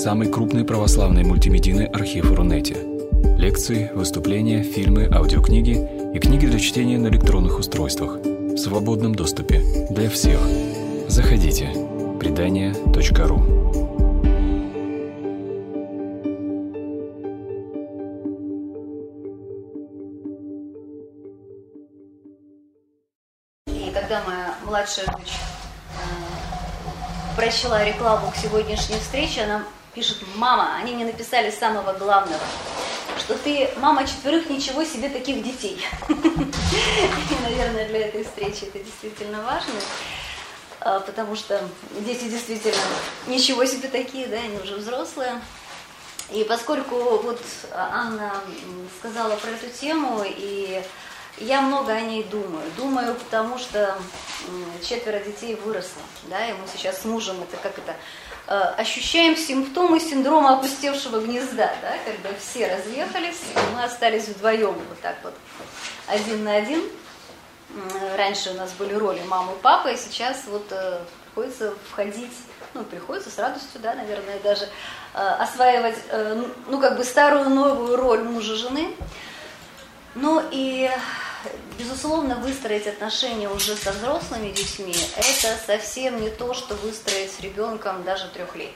самый крупный православный мультимедийный архив Рунете. Лекции, выступления, фильмы, аудиокниги и книги для чтения на электронных устройствах в свободном доступе для всех. Заходите. Предания.ру когда моя младшая дочь прочла рекламу к сегодняшней встрече, она пишет, мама, они не написали самого главного, что ты мама четверых, ничего себе таких детей. И, наверное, для этой встречи это действительно важно, а, потому что дети действительно ничего себе такие, да, они уже взрослые. И поскольку вот Анна сказала про эту тему, и я много о ней думаю. Думаю, потому что четверо детей выросло, да, и мы сейчас с мужем это как это ощущаем симптомы синдрома опустевшего гнезда, да, когда все разъехались, мы остались вдвоем вот так вот один на один. Раньше у нас были роли мамы и папы, и сейчас вот э, приходится входить, ну, приходится с радостью, да, наверное, даже э, осваивать, ну, как бы старую новую роль мужа жены. Ну и безусловно, выстроить отношения уже со взрослыми детьми – это совсем не то, что выстроить с ребенком даже трехлетним.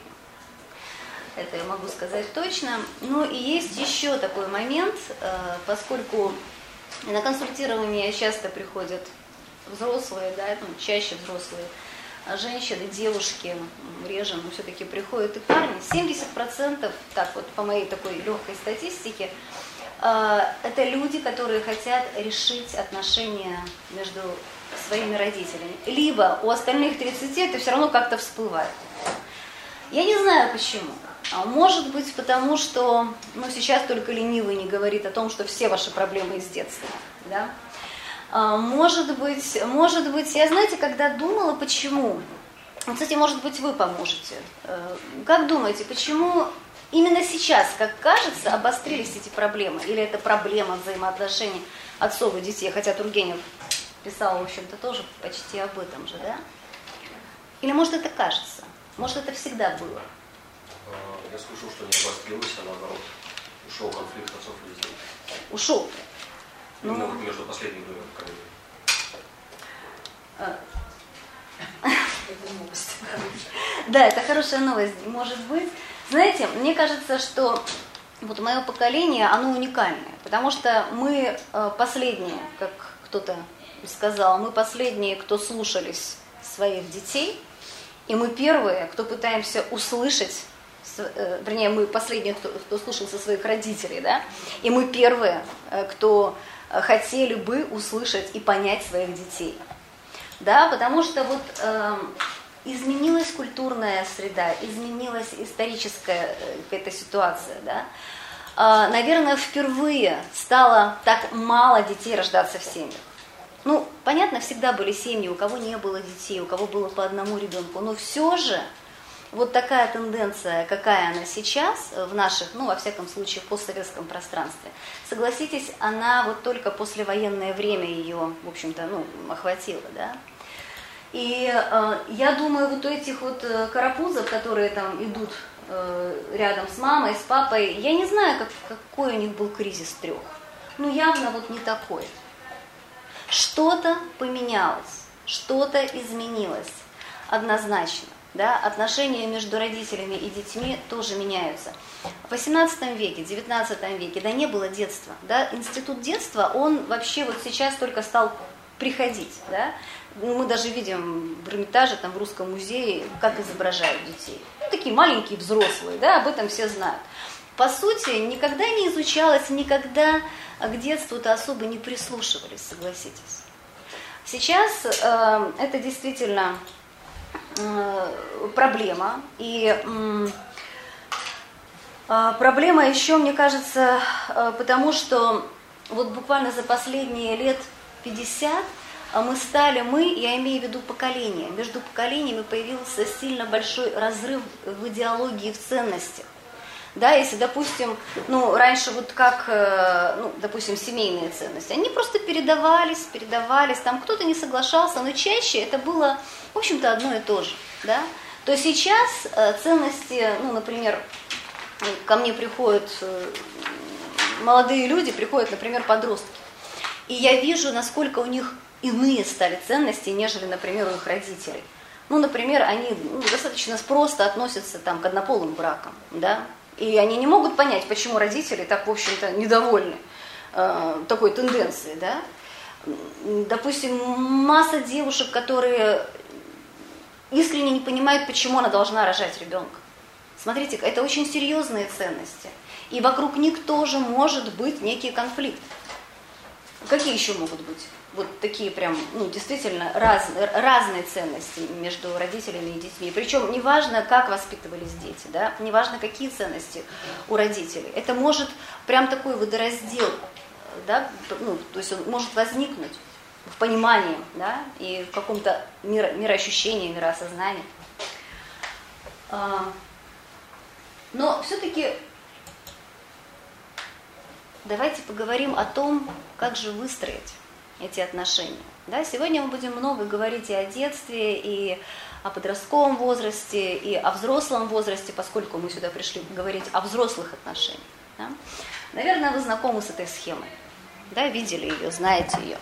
Это я могу сказать точно. Ну и есть еще такой момент, э, поскольку на консультирование часто приходят взрослые, да, ну, чаще взрослые женщины, девушки, реже, но все-таки приходят и парни. 70%, так вот по моей такой легкой статистике, а, это люди, которые хотят решить отношения между своими родителями. Либо у остальных 30 это все равно как-то всплывает. Я не знаю почему. А может быть, потому что ну, сейчас только ленивый не говорит о том, что все ваши проблемы из детства. Да? А, может быть, может быть, я знаете, когда думала, почему, кстати, может быть, вы поможете. Э, как думаете, почему Именно сейчас, как кажется, обострились эти проблемы? Или это проблема взаимоотношений отцов и детей? Хотя Тургенев писал, в общем-то, тоже почти об этом же, да? Или может это кажется? Может это всегда было? А, я слышал, что не обострилось, а наоборот ушел конфликт отцов и детей. Ушел? Ну, ну между последними двумя поколениями. А. Да, это хорошая новость, может быть. Знаете, мне кажется, что вот мое поколение, оно уникальное, потому что мы э, последние, как кто-то сказал, мы последние, кто слушались своих детей, и мы первые, кто пытаемся услышать, э, вернее, мы последние, кто, кто слушался своих родителей, да, и мы первые, э, кто хотели бы услышать и понять своих детей. Да, потому что вот эм, изменилась культурная среда, изменилась историческая э, какая-то ситуация, да, а, наверное, впервые стало так мало детей рождаться в семьях. Ну, понятно, всегда были семьи, у кого не было детей, у кого было по одному ребенку, но все же вот такая тенденция, какая она сейчас в наших, ну, во всяком случае, в постсоветском пространстве, согласитесь, она вот только послевоенное время ее, в общем-то, ну, охватила, да, и э, я думаю, вот у этих вот э, карапузов, которые там идут э, рядом с мамой, с папой, я не знаю, как, какой у них был кризис трех. Ну, явно вот не такой. Что-то поменялось, что-то изменилось, однозначно. Да, отношения между родителями и детьми тоже меняются. В 18 веке, 19 веке, да, не было детства. Да, институт детства, он вообще вот сейчас только стал приходить. Да? Ну, мы даже видим в Эрмитаже, там, в Русском музее, как изображают детей. Ну, такие маленькие взрослые, да, об этом все знают. По сути, никогда не изучалось, никогда к детству-то особо не прислушивались, согласитесь. Сейчас э, это действительно э, проблема. И э, проблема еще, мне кажется, э, потому что вот буквально за последние лет 50 а мы стали, мы, я имею в виду поколение, между поколениями появился сильно большой разрыв в идеологии, в ценностях. Да, если, допустим, ну, раньше вот как, э, ну, допустим, семейные ценности, они просто передавались, передавались, там кто-то не соглашался, но чаще это было, в общем-то, одно и то же, да. то сейчас э, ценности, ну, например, ко мне приходят э, молодые люди, приходят, например, подростки, и я вижу, насколько у них иные стали ценности, нежели, например, у их родителей. Ну, например, они ну, достаточно просто относятся там, к однополым бракам, да, и они не могут понять, почему родители так, в общем-то, недовольны э, такой тенденцией, да. Допустим, масса девушек, которые искренне не понимают, почему она должна рожать ребенка. Смотрите, это очень серьезные ценности. И вокруг них тоже может быть некий конфликт. Какие еще могут быть? Вот такие прям, ну, действительно раз, разные ценности между родителями и детьми. Причем неважно, как воспитывались дети, да, неважно, какие ценности у родителей. Это может прям такой водораздел, да, ну, то есть он может возникнуть в понимании, да, и в каком-то миро, мироощущении, мироосознании. А, но все-таки давайте поговорим о том, как же выстроить эти отношения. Да, сегодня мы будем много говорить и о детстве, и о подростковом возрасте, и о взрослом возрасте, поскольку мы сюда пришли говорить о взрослых отношениях. Да? Наверное, вы знакомы с этой схемой. Да, видели ее, знаете ее.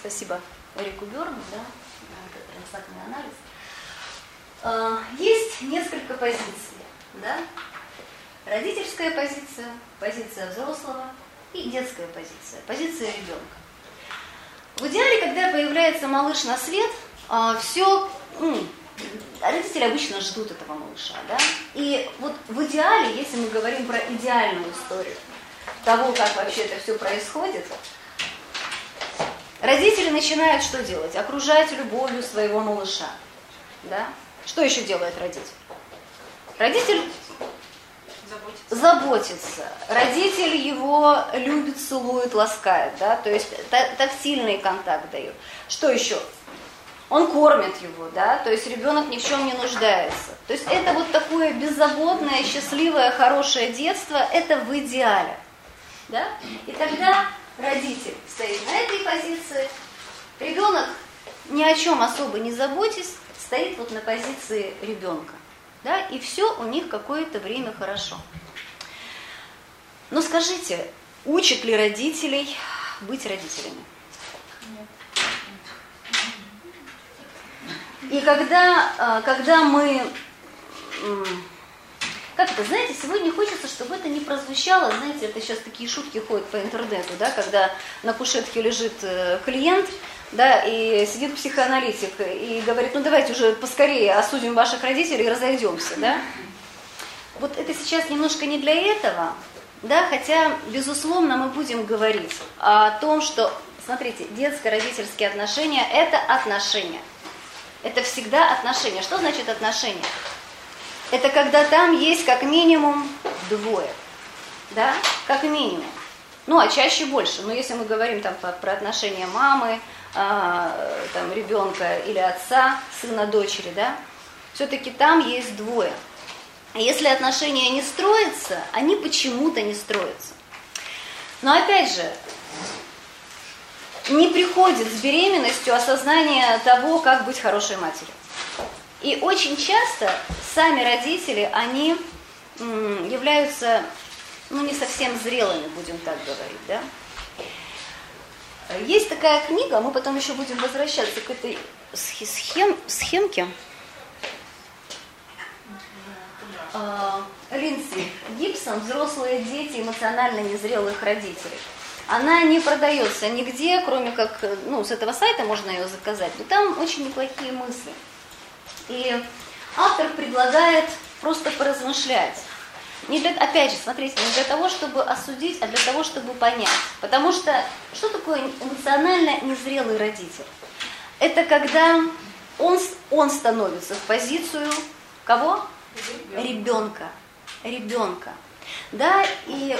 Спасибо Эрику Берну, да, за анализ. А, есть несколько позиций. Да? Родительская позиция, позиция взрослого и детская позиция, позиция ребенка. В идеале, когда появляется малыш на свет, а, все, ну, родители обычно ждут этого малыша, да? И вот в идеале, если мы говорим про идеальную историю того, как вообще это все происходит, родители начинают что делать? Окружать любовью своего малыша, да? Что еще делает родитель? Родитель заботится. заботится. Родитель его любит, целует, ласкает, да, то есть тактильный контакт дает. Что еще? Он кормит его, да, то есть ребенок ни в чем не нуждается. То есть это вот такое беззаботное, счастливое, хорошее детство, это в идеале. Да? И тогда родитель стоит на этой позиции, ребенок ни о чем особо не заботясь, стоит вот на позиции ребенка. Да, и все у них какое-то время хорошо. Но скажите, учат ли родителей быть родителями? И когда, а, когда мы, как это, знаете, сегодня хочется, чтобы это не прозвучало, знаете, это сейчас такие шутки ходят по интернету, да, когда на кушетке лежит э, клиент, да, и сидит психоаналитик и говорит, ну давайте уже поскорее осудим ваших родителей и разойдемся, да. Вот это сейчас немножко не для этого, да, хотя, безусловно, мы будем говорить о том, что, смотрите, детско-родительские отношения – это отношения. Это всегда отношения. Что значит отношения? Это когда там есть как минимум двое, да, как минимум. Ну, а чаще больше. Но если мы говорим там про отношения мамы, там, ребенка или отца, сына, дочери, да, все-таки там есть двое. Если отношения не строятся, они почему-то не строятся. Но опять же, не приходит с беременностью осознание того, как быть хорошей матерью. И очень часто сами родители, они являются, ну, не совсем зрелыми, будем так говорить, да. Есть такая книга, мы потом еще будем возвращаться к этой схем, схемке. А, Линдси Гибсон «Взрослые дети эмоционально незрелых родителей». Она не продается нигде, кроме как, ну, с этого сайта можно ее заказать, но там очень неплохие мысли. И автор предлагает просто поразмышлять не для, опять же, смотрите, не для того, чтобы осудить, а для того, чтобы понять. Потому что что такое эмоционально незрелый родитель? Это когда он, он становится в позицию кого? Ребенка. Ребенка. Да, и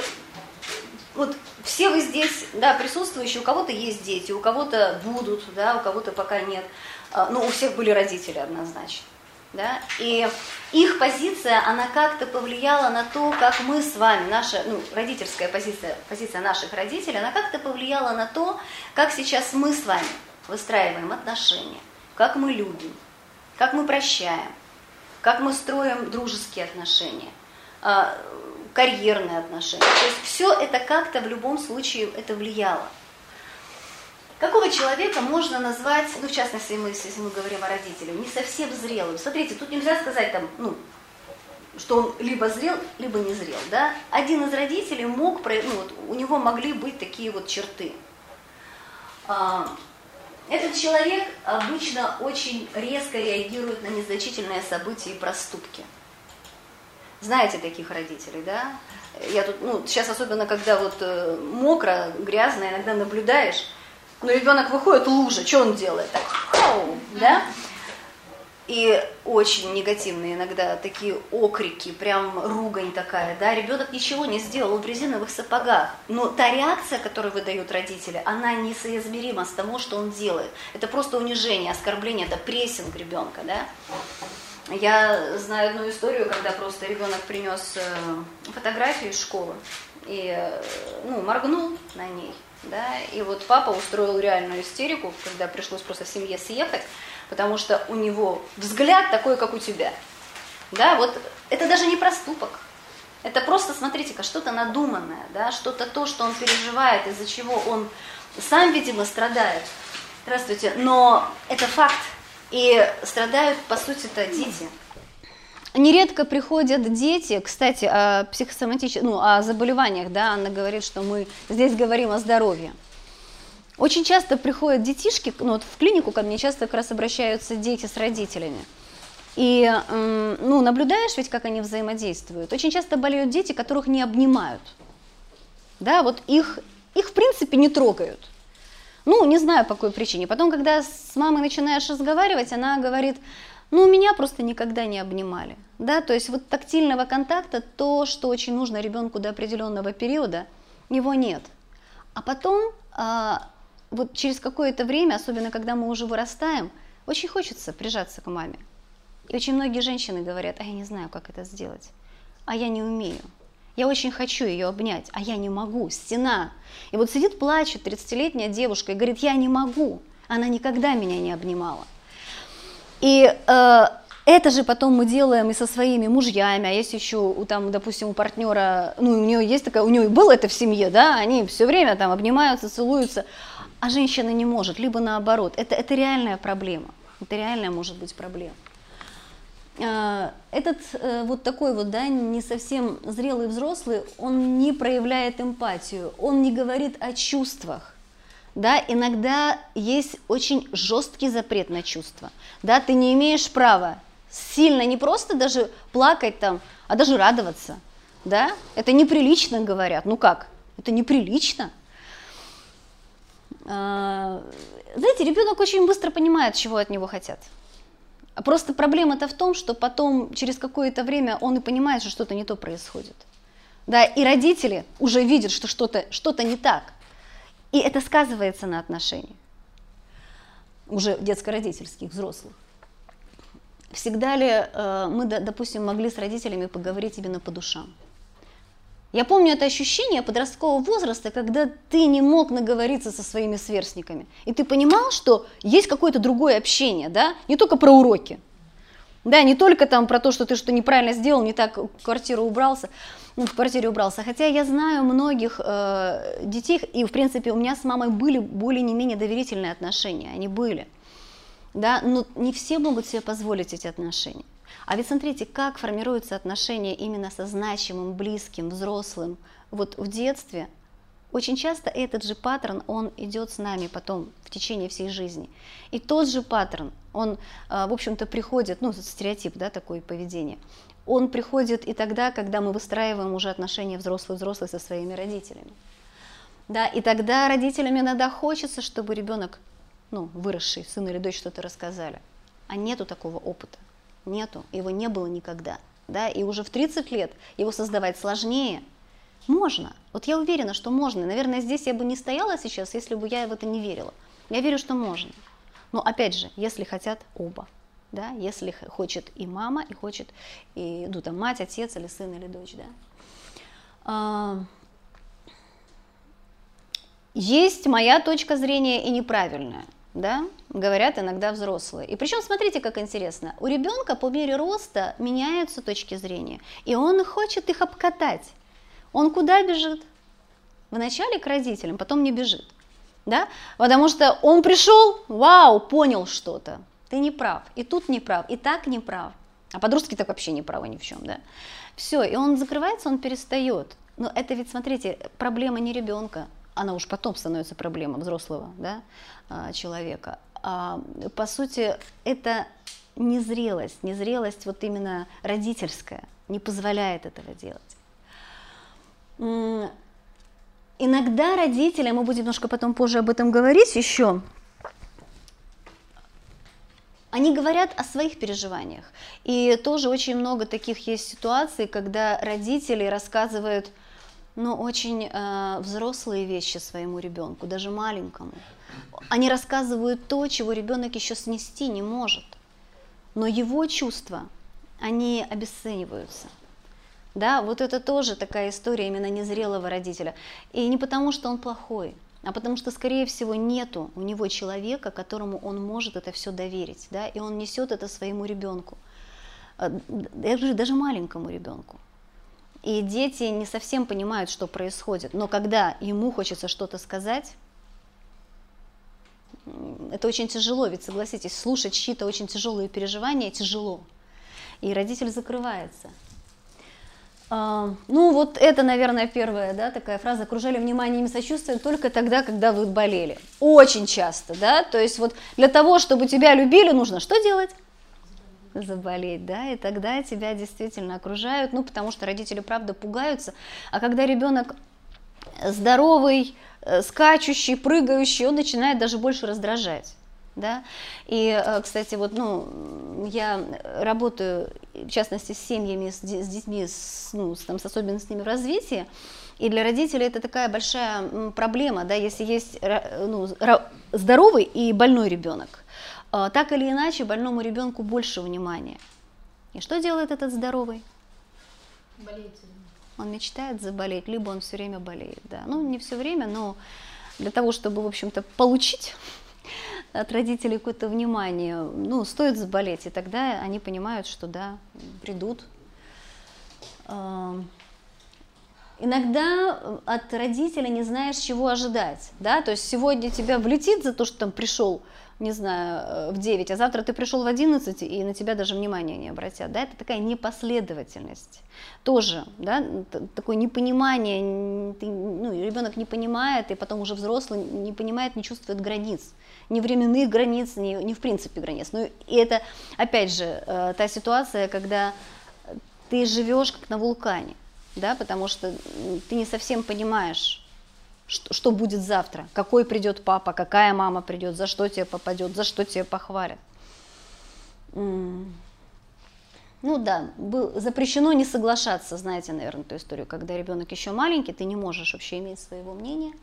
вот все вы здесь, да, присутствующие, у кого-то есть дети, у кого-то будут, да, у кого-то пока нет. А, но у всех были родители однозначно да, и их позиция, она как-то повлияла на то, как мы с вами, наша, ну, родительская позиция, позиция наших родителей, она как-то повлияла на то, как сейчас мы с вами выстраиваем отношения, как мы любим, как мы прощаем, как мы строим дружеские отношения, а, карьерные отношения. То есть все это как-то в любом случае это влияло. Какого человека можно назвать, ну, в частности, мы, если мы говорим о родителях, не совсем зрелым? Смотрите, тут нельзя сказать там, ну, что он либо зрел, либо не зрел, да? Один из родителей мог, ну, вот, у него могли быть такие вот черты. А, этот человек обычно очень резко реагирует на незначительные события и проступки. Знаете таких родителей, да? Я тут, ну, сейчас особенно, когда вот э, мокро, грязно, иногда наблюдаешь, но ребенок выходит, лужа, что он делает? Так, хоу, да? И очень негативные иногда такие окрики, прям ругань такая, да, ребенок ничего не сделал, в резиновых сапогах, но та реакция, которую выдают родители, она несоизмерима с тому, что он делает. Это просто унижение, оскорбление, это прессинг ребенка, да. Я знаю одну историю, когда просто ребенок принес э, фотографию из школы и, э, ну, моргнул на ней, да, и вот папа устроил реальную истерику, когда пришлось просто в семье съехать, потому что у него взгляд такой, как у тебя. Да, вот это даже не проступок. Это просто, смотрите-ка, что-то надуманное, да, что-то то, что он переживает, из-за чего он сам, видимо, страдает. Здравствуйте. Но это факт. И страдают, по сути, это дети. Нередко приходят дети, кстати, о психосоматических, ну, о заболеваниях, да, она говорит, что мы здесь говорим о здоровье. Очень часто приходят детишки, ну, вот в клинику ко мне часто как раз обращаются дети с родителями. И, ну, наблюдаешь ведь, как они взаимодействуют. Очень часто болеют дети, которых не обнимают. Да, вот их, их в принципе не трогают. Ну, не знаю по какой причине. Потом, когда с мамой начинаешь разговаривать, она говорит, ну, меня просто никогда не обнимали. Да, то есть вот тактильного контакта, то, что очень нужно ребенку до определенного периода, его нет. А потом, а, вот через какое-то время, особенно когда мы уже вырастаем, очень хочется прижаться к маме. И очень многие женщины говорят, а я не знаю, как это сделать, а я не умею. Я очень хочу ее обнять, а я не могу, стена. И вот сидит, плачет 30-летняя девушка и говорит, я не могу. Она никогда меня не обнимала. И э, это же потом мы делаем и со своими мужьями, а есть еще, у, там, допустим, у партнера, ну, у нее есть такая, у нее было это в семье, да, они все время там обнимаются, целуются, а женщина не может, либо наоборот. Это, это реальная проблема, это реальная может быть проблема. Э, этот э, вот такой вот, да, не совсем зрелый взрослый, он не проявляет эмпатию, он не говорит о чувствах да, иногда есть очень жесткий запрет на чувства, да, ты не имеешь права сильно не просто даже плакать там, а даже радоваться, да, это неприлично, говорят, ну как, это неприлично. А, знаете, ребенок очень быстро понимает, чего от него хотят. Просто проблема-то в том, что потом, через какое-то время, он и понимает, что что-то не то происходит. Да, и родители уже видят, что что-то что не так. И это сказывается на отношениях, уже детско-родительских, взрослых. Всегда ли э, мы, допустим, могли с родителями поговорить именно по душам? Я помню это ощущение подросткового возраста, когда ты не мог наговориться со своими сверстниками. И ты понимал, что есть какое-то другое общение, да? не только про уроки. Да, не только там про то, что ты что неправильно сделал, не так квартиру убрался, ну, в квартире убрался. Хотя я знаю многих э, детей, и в принципе у меня с мамой были более не менее доверительные отношения, они были. Да, но не все могут себе позволить эти отношения. А ведь смотрите, как формируются отношения именно со значимым, близким, взрослым. Вот в детстве очень часто этот же паттерн, он идет с нами потом в течение всей жизни. И тот же паттерн, он, э, в общем-то, приходит, ну, стереотип, да, такое поведение, он приходит и тогда, когда мы выстраиваем уже отношения взрослый-взрослый со своими родителями. Да, и тогда родителям иногда хочется, чтобы ребенок, ну, выросший, сын или дочь что-то рассказали. А нету такого опыта. Нету. Его не было никогда. Да, и уже в 30 лет его создавать сложнее. Можно. Вот я уверена, что можно. Наверное, здесь я бы не стояла сейчас, если бы я в это не верила. Я верю, что можно. Но опять же, если хотят оба да, если хочет и мама, и хочет и, ну, там, мать, отец или сын или дочь, да. А, есть моя точка зрения и неправильная. да, говорят иногда взрослые. И причем, смотрите, как интересно, у ребенка по мере роста меняются точки зрения, и он хочет их обкатать. Он куда бежит? Вначале к родителям, потом не бежит. Да? Потому что он пришел, вау, понял что-то. Ты не прав, и тут не прав, и так не прав. А подростки так вообще не правы ни в чем, да? Все, и он закрывается, он перестает. Но это ведь, смотрите, проблема не ребенка, она уж потом становится проблема взрослого да, а, человека. А, по сути, это незрелость, незрелость вот именно родительская не позволяет этого делать. Иногда родители, мы будем немножко потом позже об этом говорить еще, они говорят о своих переживаниях. И тоже очень много таких есть ситуаций, когда родители рассказывают ну, очень э, взрослые вещи своему ребенку, даже маленькому. Они рассказывают то, чего ребенок еще снести не может. Но его чувства, они обесцениваются. Да, вот это тоже такая история именно незрелого родителя. И не потому, что он плохой, а потому что, скорее всего, нету у него человека, которому он может это все доверить, да, и он несет это своему ребенку, э, даже маленькому ребенку. И дети не совсем понимают, что происходит. Но когда ему хочется что-то сказать, это очень тяжело, ведь согласитесь, слушать чьи-то очень тяжелые переживания тяжело. И родитель закрывается. А, ну, вот это, наверное, первая, да, такая фраза, окружали вниманием и сочувствием только тогда, когда вы болели. Очень часто, да, то есть вот для того, чтобы тебя любили, нужно что делать? заболеть, да, и тогда тебя действительно окружают, ну, потому что родители, правда, пугаются, а когда ребенок здоровый, э, скачущий, прыгающий, он начинает даже больше раздражать. Да? И, э, кстати, вот, ну, я работаю, в частности, с семьями, с, с детьми с, ну, с, там, с особенностями в развитии, и для родителей это такая большая проблема, да, если есть ну, здоровый и больной ребенок. А, так или иначе больному ребенку больше внимания. И что делает этот здоровый? Болеет. Он мечтает заболеть, либо он все время болеет. Да. Ну, не все время, но для того, чтобы, в общем-то, получить от родителей какое-то внимание, ну, стоит заболеть, и тогда они понимают, что да, придут. А, иногда от родителя не знаешь, чего ожидать, да, то есть сегодня тебя влетит за то, что там пришел не знаю, в 9, а завтра ты пришел в 11, и на тебя даже внимания не обратят. Да? Это такая непоследовательность. Тоже, да, такое непонимание, ты, ну, ребенок не понимает, и потом уже взрослый не понимает, не чувствует границ. Ни временных границ, ни, ни в принципе границ. Ну, и это, опять же, э, та ситуация, когда ты живешь как на вулкане, да, потому что ты не совсем понимаешь, что, что будет завтра, какой придет папа, какая мама придет, за что тебе попадет, за что тебе похвалят. Ну да, был, запрещено не соглашаться, знаете, наверное, эту историю, когда ребенок еще маленький, ты не можешь вообще иметь своего мнения.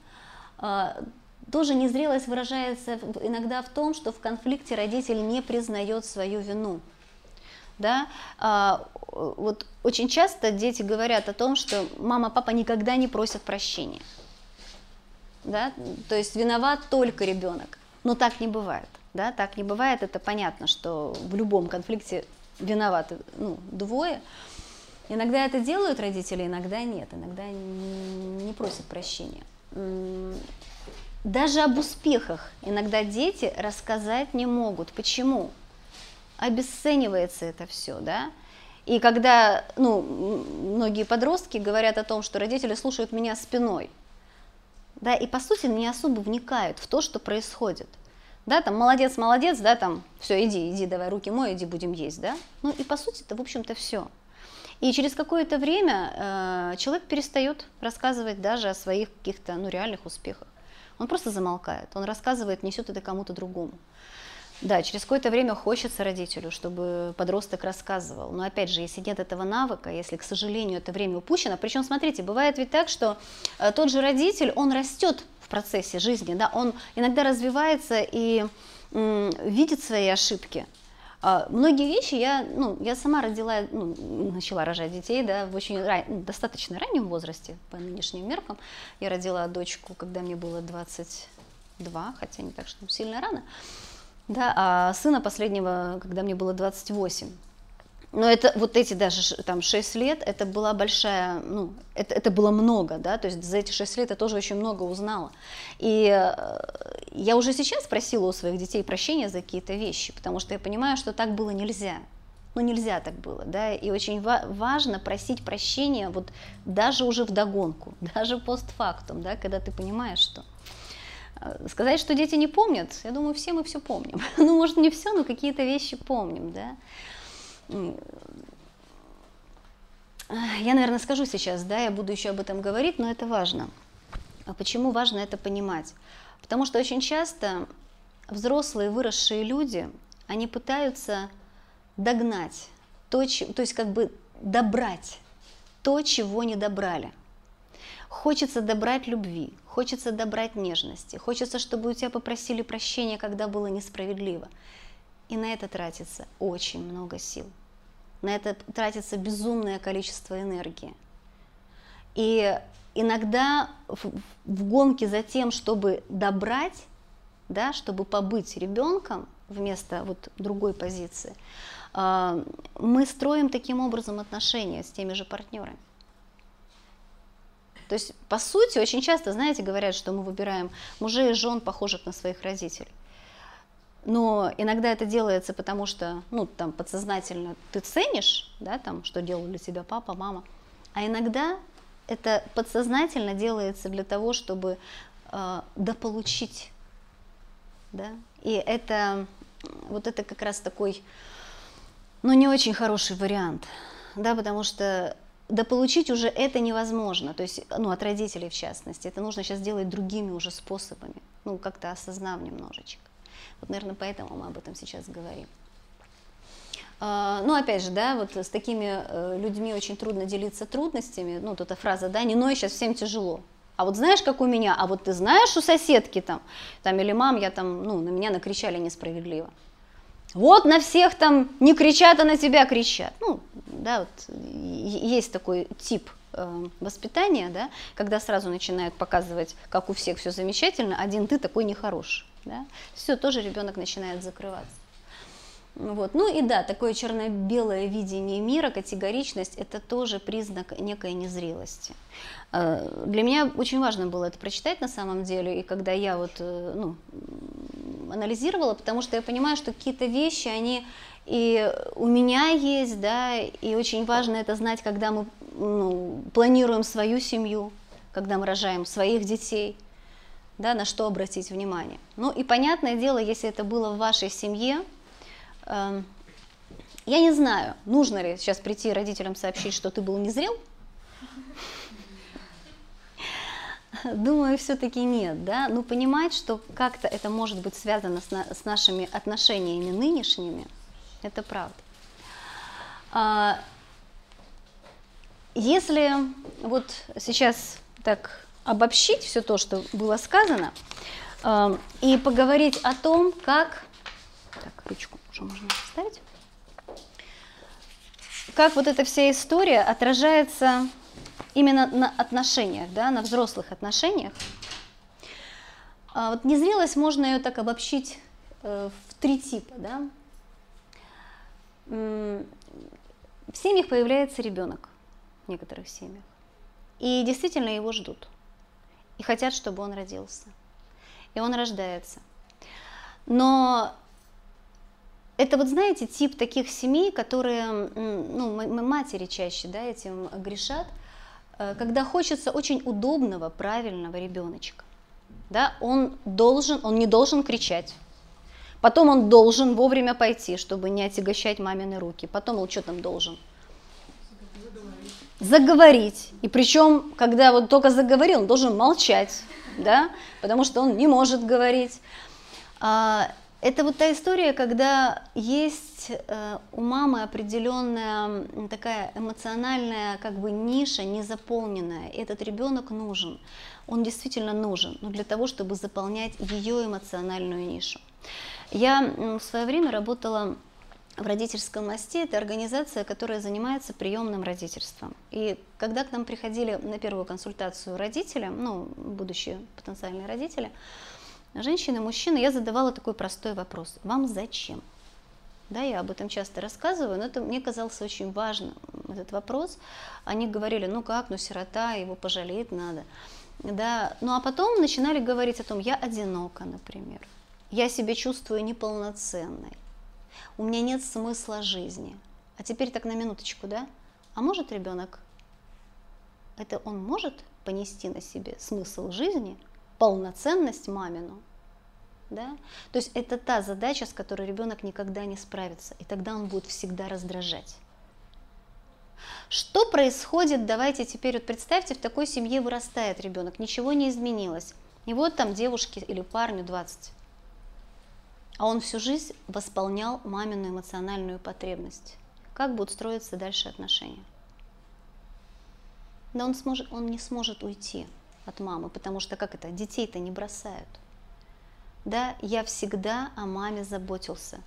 А, тоже незрелость выражается иногда в том, что в конфликте родитель не признает свою вину. Да? А, вот очень часто дети говорят о том, что мама, папа никогда не просят прощения да, то есть виноват только ребенок. Но так не бывает, да, так не бывает, это понятно, что в любом конфликте виноваты ну, двое. Иногда это делают родители, иногда нет, иногда не просят прощения. Даже об успехах иногда дети рассказать не могут. Почему? Обесценивается это все, да? И когда ну, многие подростки говорят о том, что родители слушают меня спиной, да, и по сути не особо вникают в то, что происходит. Да, там, молодец, молодец, да, там, все, иди, иди, давай руки мой, иди, будем есть, да. Ну и по сути это, в общем-то, все. И через какое-то время э, человек перестает рассказывать даже о своих каких-то, ну, реальных успехах. Он просто замолкает, он рассказывает, несет это кому-то другому. Да, через какое-то время хочется родителю, чтобы подросток рассказывал. Но опять же, если нет этого навыка, если, к сожалению, это время упущено, причем, смотрите, бывает ведь так, что э, тот же родитель, он растет в процессе жизни, да, он иногда развивается и видит свои ошибки. А, многие вещи я, ну, я сама родила, ну, начала рожать детей, да, в очень ран, достаточно раннем возрасте, по нынешним меркам. Я родила дочку, когда мне было 20 два, хотя не так, что сильно рано, да, а сына последнего, когда мне было 28. Но это вот эти даже там 6 лет, это была большая, ну, это, это было много, да, то есть за эти 6 лет я тоже очень много узнала. И э, я уже сейчас просила у своих детей прощения за какие-то вещи, потому что я понимаю, что так было нельзя. Ну, нельзя так было, да, и очень ва- важно просить прощения вот даже уже в догонку, даже постфактум, да, когда ты понимаешь, что Сказать, что дети не помнят, я думаю, все мы все помним. ну, может, не все, но какие-то вещи помним, да. Я, наверное, скажу сейчас, да, я буду еще об этом говорить, но это важно. А почему важно это понимать? Потому что очень часто взрослые выросшие люди, они пытаются догнать, то, то есть как бы добрать то, чего не добрали. Хочется добрать любви, хочется добрать нежности, хочется, чтобы у тебя попросили прощения, когда было несправедливо. И на это тратится очень много сил. На это тратится безумное количество энергии. И иногда в, в гонке за тем, чтобы добрать, да, чтобы побыть ребенком вместо вот другой позиции, э, мы строим таким образом отношения с теми же партнерами. То есть, по сути, очень часто, знаете, говорят, что мы выбираем мужей и жен, похожих на своих родителей. Но иногда это делается, потому что, ну, там, подсознательно ты ценишь, да, там, что делал для тебя папа, мама. А иногда это подсознательно делается для того, чтобы э, дополучить, да. И это, вот это как раз такой, ну, не очень хороший вариант, да, потому что дополучить уже это невозможно, то есть, ну, от родителей в частности, это нужно сейчас делать другими уже способами, ну, как-то осознав немножечко. Вот, наверное, поэтому мы об этом сейчас говорим. А, ну, опять же, да, вот с такими э, людьми очень трудно делиться трудностями. Ну, вот эта фраза, да, не ной, сейчас всем тяжело. А вот знаешь, как у меня, а вот ты знаешь у соседки там, там или мам, я там, ну, на меня накричали несправедливо. Вот на всех там не кричат, а на тебя кричат. Ну, да, вот есть такой тип э, воспитания, да, когда сразу начинают показывать, как у всех все замечательно, один ты такой нехороший да, все, тоже ребенок начинает закрываться. Вот. Ну и да, такое черно-белое видение мира, категоричность, это тоже признак некой незрелости. Э, для меня очень важно было это прочитать на самом деле, и когда я вот, э, ну, анализировала, потому что я понимаю, что какие-то вещи, они и у меня есть, да, и очень важно это знать, когда мы ну, планируем свою семью, когда мы рожаем своих детей – да, на что обратить внимание. Ну и понятное дело, если это было в вашей семье, я не знаю, нужно ли сейчас прийти родителям сообщить, что ты был незрел. Думаю, все-таки нет, да, ну, понимать, что как-то это может быть связано с, на, с нашими отношениями нынешними, это правда. А, если вот сейчас так обобщить все то, что было сказано, э, и поговорить о том, как... Так, ручку уже можно поставить. Как вот эта вся история отражается именно на отношениях, да, на взрослых отношениях. А вот незрелость можно ее так обобщить э, в три типа, да. В семьях появляется ребенок, в некоторых семьях, и действительно его ждут и хотят, чтобы он родился. И он рождается. Но это вот, знаете, тип таких семей, которые, ну, матери чаще, да, этим грешат, э, когда хочется очень удобного, правильного ребеночка. Да, он должен, он не должен кричать. Потом он должен вовремя пойти, чтобы не отягощать мамины руки. Потом он что там должен? заговорить. И причем, когда вот только заговорил, он должен молчать, да, потому что он не может говорить. Это вот та история, когда есть э, у мамы определенная такая эмоциональная как бы ниша незаполненная. И этот ребенок нужен. Он действительно нужен, но для того, чтобы заполнять ее эмоциональную нишу. Я в свое время работала в родительском мосте это организация, которая занимается приемным родительством. И когда к нам приходили на первую консультацию родители, ну, будущие потенциальные родители, женщины, мужчины, я задавала такой простой вопрос. Вам зачем? Да, я об этом часто рассказываю, но это мне казался очень важным, этот вопрос. Они говорили, ну как, ну сирота, его пожалеть надо. Да, ну а потом начинали говорить о том, я одинока, например, я себя чувствую неполноценной, у меня нет смысла жизни. А теперь так на минуточку, да? А может ребенок, это он может понести на себе смысл жизни, полноценность мамину? Да? То есть это та задача, с которой ребенок никогда не справится, и тогда он будет всегда раздражать. Что происходит, давайте теперь вот представьте, в такой семье вырастает ребенок, ничего не изменилось. И вот там девушке или парню 20. А он всю жизнь восполнял мамину эмоциональную потребность. Как будут строиться дальше отношения? Да он, сможет, он не сможет уйти от мамы, потому что как это, детей-то не бросают. Да, я всегда о маме заботился.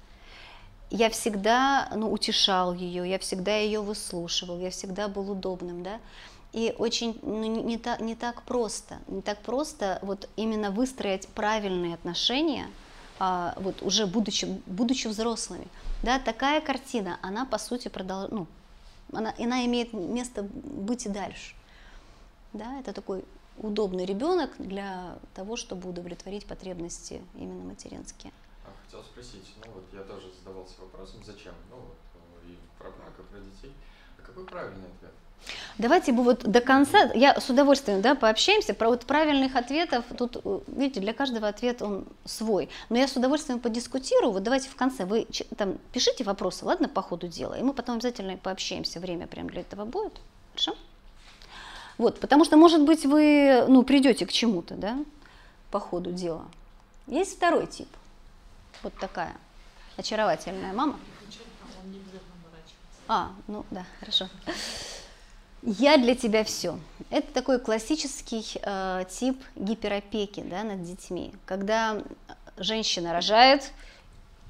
Я всегда ну, утешал ее, я всегда ее выслушивал, я всегда был удобным, да. И очень ну, не, так, не так просто, не так просто вот именно выстроить правильные отношения, а, вот уже будучи, будучи взрослыми. Да, такая картина, она по сути продолж... ну, она, она имеет место быть и дальше. Да, это такой удобный ребенок для того, чтобы удовлетворить потребности именно материнские. А хотел спросить, ну вот я тоже задавался вопросом, зачем? Ну вот и про брак, и про детей. А какой правильный ответ? Давайте бы вот до конца, я с удовольствием да, пообщаемся, про вот правильных ответов, тут, э, видите, для каждого ответ он свой, но я с удовольствием подискутирую, вот давайте в конце, вы там пишите вопросы, ладно, по ходу дела, и мы потом обязательно пообщаемся, время прям для этого будет, хорошо? Вот, потому что, может быть, вы ну, придете к чему-то, да, по ходу дела. Есть второй тип. Вот такая очаровательная мама. А, ну да, хорошо. Я для тебя все. Это такой классический э, тип гиперопеки да, над детьми, когда женщина рожает,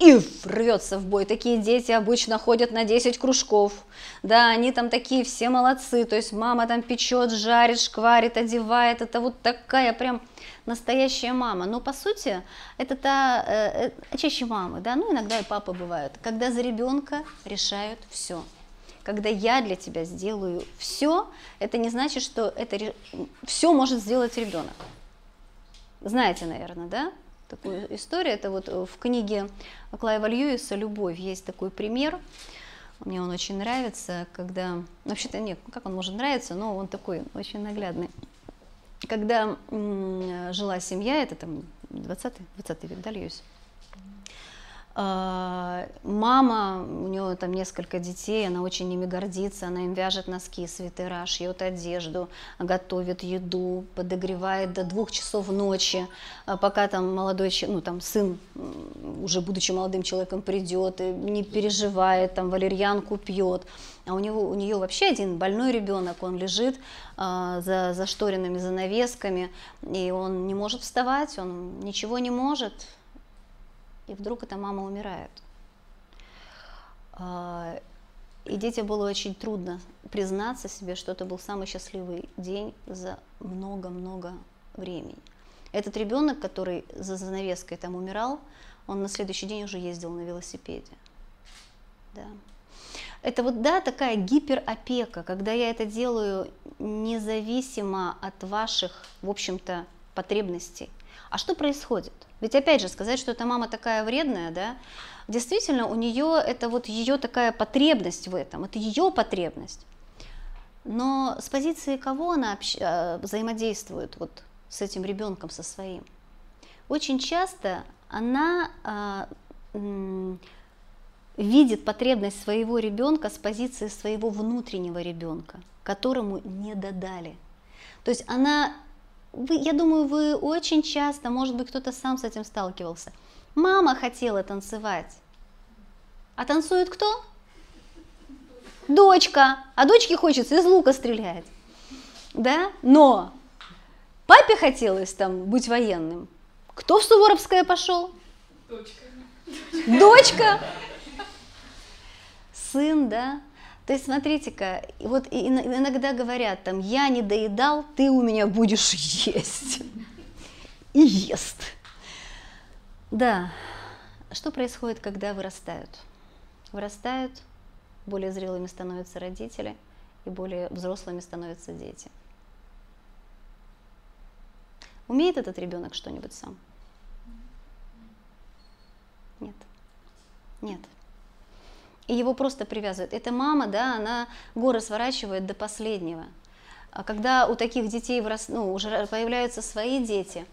и рвется в бой. Такие дети обычно ходят на 10 кружков, да, они там такие все молодцы, то есть мама там печет, жарит, шкварит, одевает, это вот такая прям настоящая мама. Но по сути это та, э, э, чаще мамы, да, ну иногда и папа бывают, когда за ребенка решают все. Когда я для тебя сделаю все, это не значит, что это все может сделать ребенок. Знаете, наверное, да? Такую историю. Это вот в книге Клайва Льюиса «Любовь» есть такой пример. Мне он очень нравится, когда... Вообще-то нет, как он может нравиться, но он такой очень наглядный. Когда жила семья, это там 20, 20 век, да, Льюис? А, мама, у нее там несколько детей, она очень ими гордится, она им вяжет носки, свитера, шьет одежду, готовит еду, подогревает до двух часов ночи, а пока там молодой, ну там сын, уже будучи молодым человеком, придет, и не переживает, там валерьянку пьет. А у, него, у нее вообще один больной ребенок, он лежит э, за зашторенными занавесками, и он не может вставать, он ничего не может, и вдруг эта мама умирает. А, и детям было очень трудно признаться себе, что это был самый счастливый день за много-много времени. Этот ребенок, который за занавеской там умирал, он на следующий день уже ездил на велосипеде. Да. Это вот, да, такая гиперопека, когда я это делаю независимо от ваших, в общем-то, потребностей. А что происходит? Ведь опять же сказать, что эта мама такая вредная, да, действительно у нее это вот ее такая потребность в этом, это ее потребность. Но с позиции кого она общ... Э, взаимодействует вот с этим ребенком, со своим? Очень часто она а, м, видит потребность своего ребенка с позиции своего внутреннего ребенка, которому не додали. То есть она вы, я думаю, вы очень часто, может быть, кто-то сам с этим сталкивался. Мама хотела танцевать. А танцует кто? Дочка. А дочке хочется из лука стрелять. Да? Но папе хотелось там быть военным. Кто в Суворовское пошел? Дочка. Дочка. Сын, да? То есть, смотрите-ка, вот иногда говорят там, я не доедал, ты у меня будешь есть. И ест. Да. Что происходит, когда вырастают? Вырастают, более зрелыми становятся родители, и более взрослыми становятся дети. Умеет этот ребенок что-нибудь сам? Нет. Нет. И его просто привязывают. Эта мама, да, она горы сворачивает до последнего. А когда у таких детей вырос, ну, уже появляются свои дети,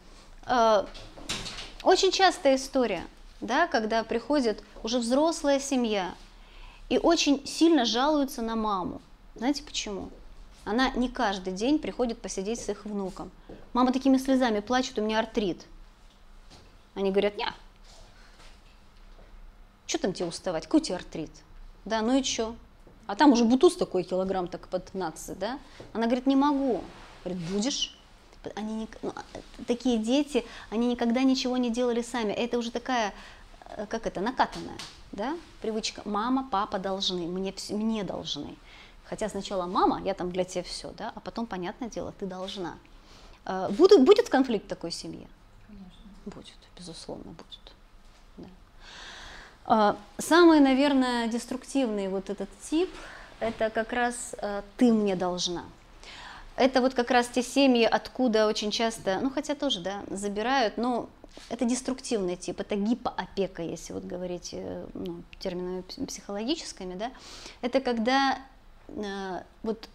э, очень частая история, да, когда приходит уже взрослая семья и очень сильно жалуются на маму. Знаете почему? Она не каждый день приходит посидеть с их внуком. Мама такими слезами плачет, у меня артрит. Они говорят, не, что там тебе уставать, какой тебе артрит? Да, ну и что? А там уже бутуз такой килограмм так под 15, да? Она говорит, не могу. Говорит, будешь? Они не, ну, а, такие дети, они никогда ничего не делали сами. Это уже такая, э, как это, накатанная, да, привычка. Мама, папа должны, мне, мне должны. Хотя сначала мама, я там для тебя все, да, а потом, понятное дело, ты должна. Э, будет, будет конфликт в такой семье? Конечно. Будет, безусловно, будет. А, самый, наверное, деструктивный вот этот тип, это как раз э, ты мне должна это вот как раз те семьи, откуда очень часто, ну хотя тоже, да, забирают, но это деструктивный тип, это гипоопека, если вот говорить э, ну, терминами психологическими, да, это когда э, вот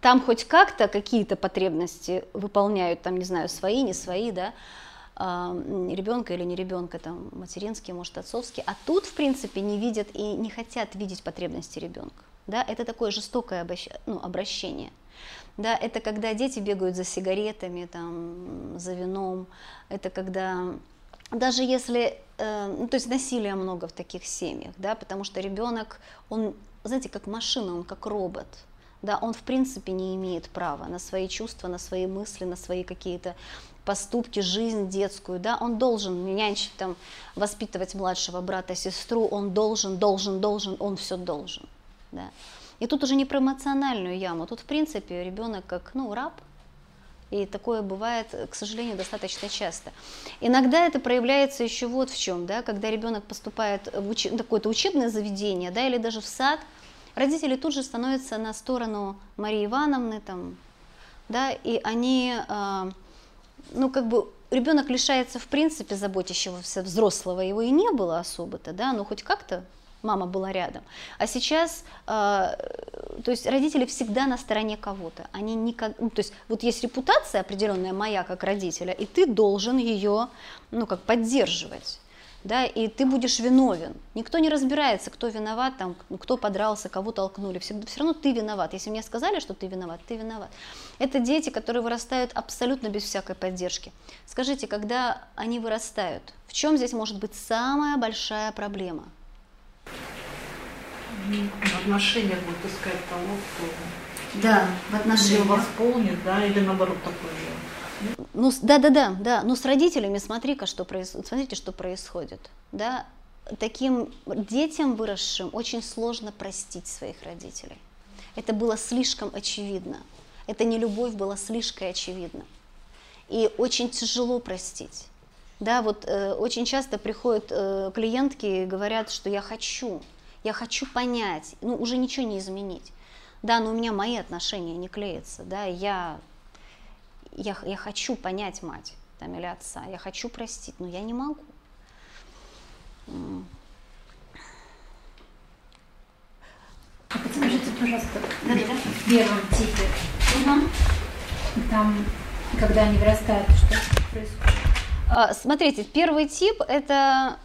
там хоть как-то какие-то потребности выполняют, там, не знаю, свои, не свои, да, ребенка или не ребенка, там, материнские, может, отцовские, а тут, в принципе, не видят и не хотят видеть потребности ребенка, да, это такое жестокое ну, обращение – да, это когда дети бегают за сигаретами, там, за вином, это когда даже если, э, ну, то есть насилия много в таких семьях, да, потому что ребенок, он, знаете, как машина, он как робот, да, он в принципе не имеет права на свои чувства, на свои мысли, на свои какие-то поступки, жизнь детскую, да, он должен нянчить, там, воспитывать младшего брата, сестру, он должен, должен, должен, он все должен, да. И тут уже не про эмоциональную яму, тут в принципе ребенок как ну, раб, и такое бывает, к сожалению, достаточно часто. Иногда это проявляется еще вот в чем, да, когда ребенок поступает в уч... какое-то учебное заведение, да, или даже в сад, родители тут же становятся на сторону Марии Ивановны, там, да, и они, э, ну, как бы, ребенок лишается, в принципе, заботящегося взрослого, его и не было особо-то, да, но хоть как-то мама была рядом. А сейчас, э, то есть родители всегда на стороне кого-то. Они никак, ну, то есть вот есть репутация определенная моя как родителя, и ты должен ее, ну, как поддерживать. Да, и ты будешь виновен. Никто не разбирается, кто виноват, там, кто подрался, кого толкнули. Все, все равно ты виноват. Если мне сказали, что ты виноват, ты виноват. Это дети, которые вырастают абсолютно без всякой поддержки. Скажите, когда они вырастают, в чем здесь может быть самая большая проблема? в отношениях будет искать того, кто да, в отношениях. восполнит, да, или наоборот такой же. Ну, да, да. Но с родителями смотри-ка, что происходит. Смотрите, что происходит. Да, таким детям выросшим очень сложно простить своих родителей. Это было слишком очевидно. Это не любовь была слишком очевидна. И очень тяжело простить. Да, вот э, очень часто приходят э, клиентки и говорят, что я хочу, я хочу понять, ну уже ничего не изменить. Да, но у меня мои отношения не клеятся, да, я, я, я хочу понять мать там, или отца, я хочу простить, но я не могу. А подскажите, пожалуйста, в первом типе, угу. там, когда они вырастают, что происходит? А, смотрите, первый тип это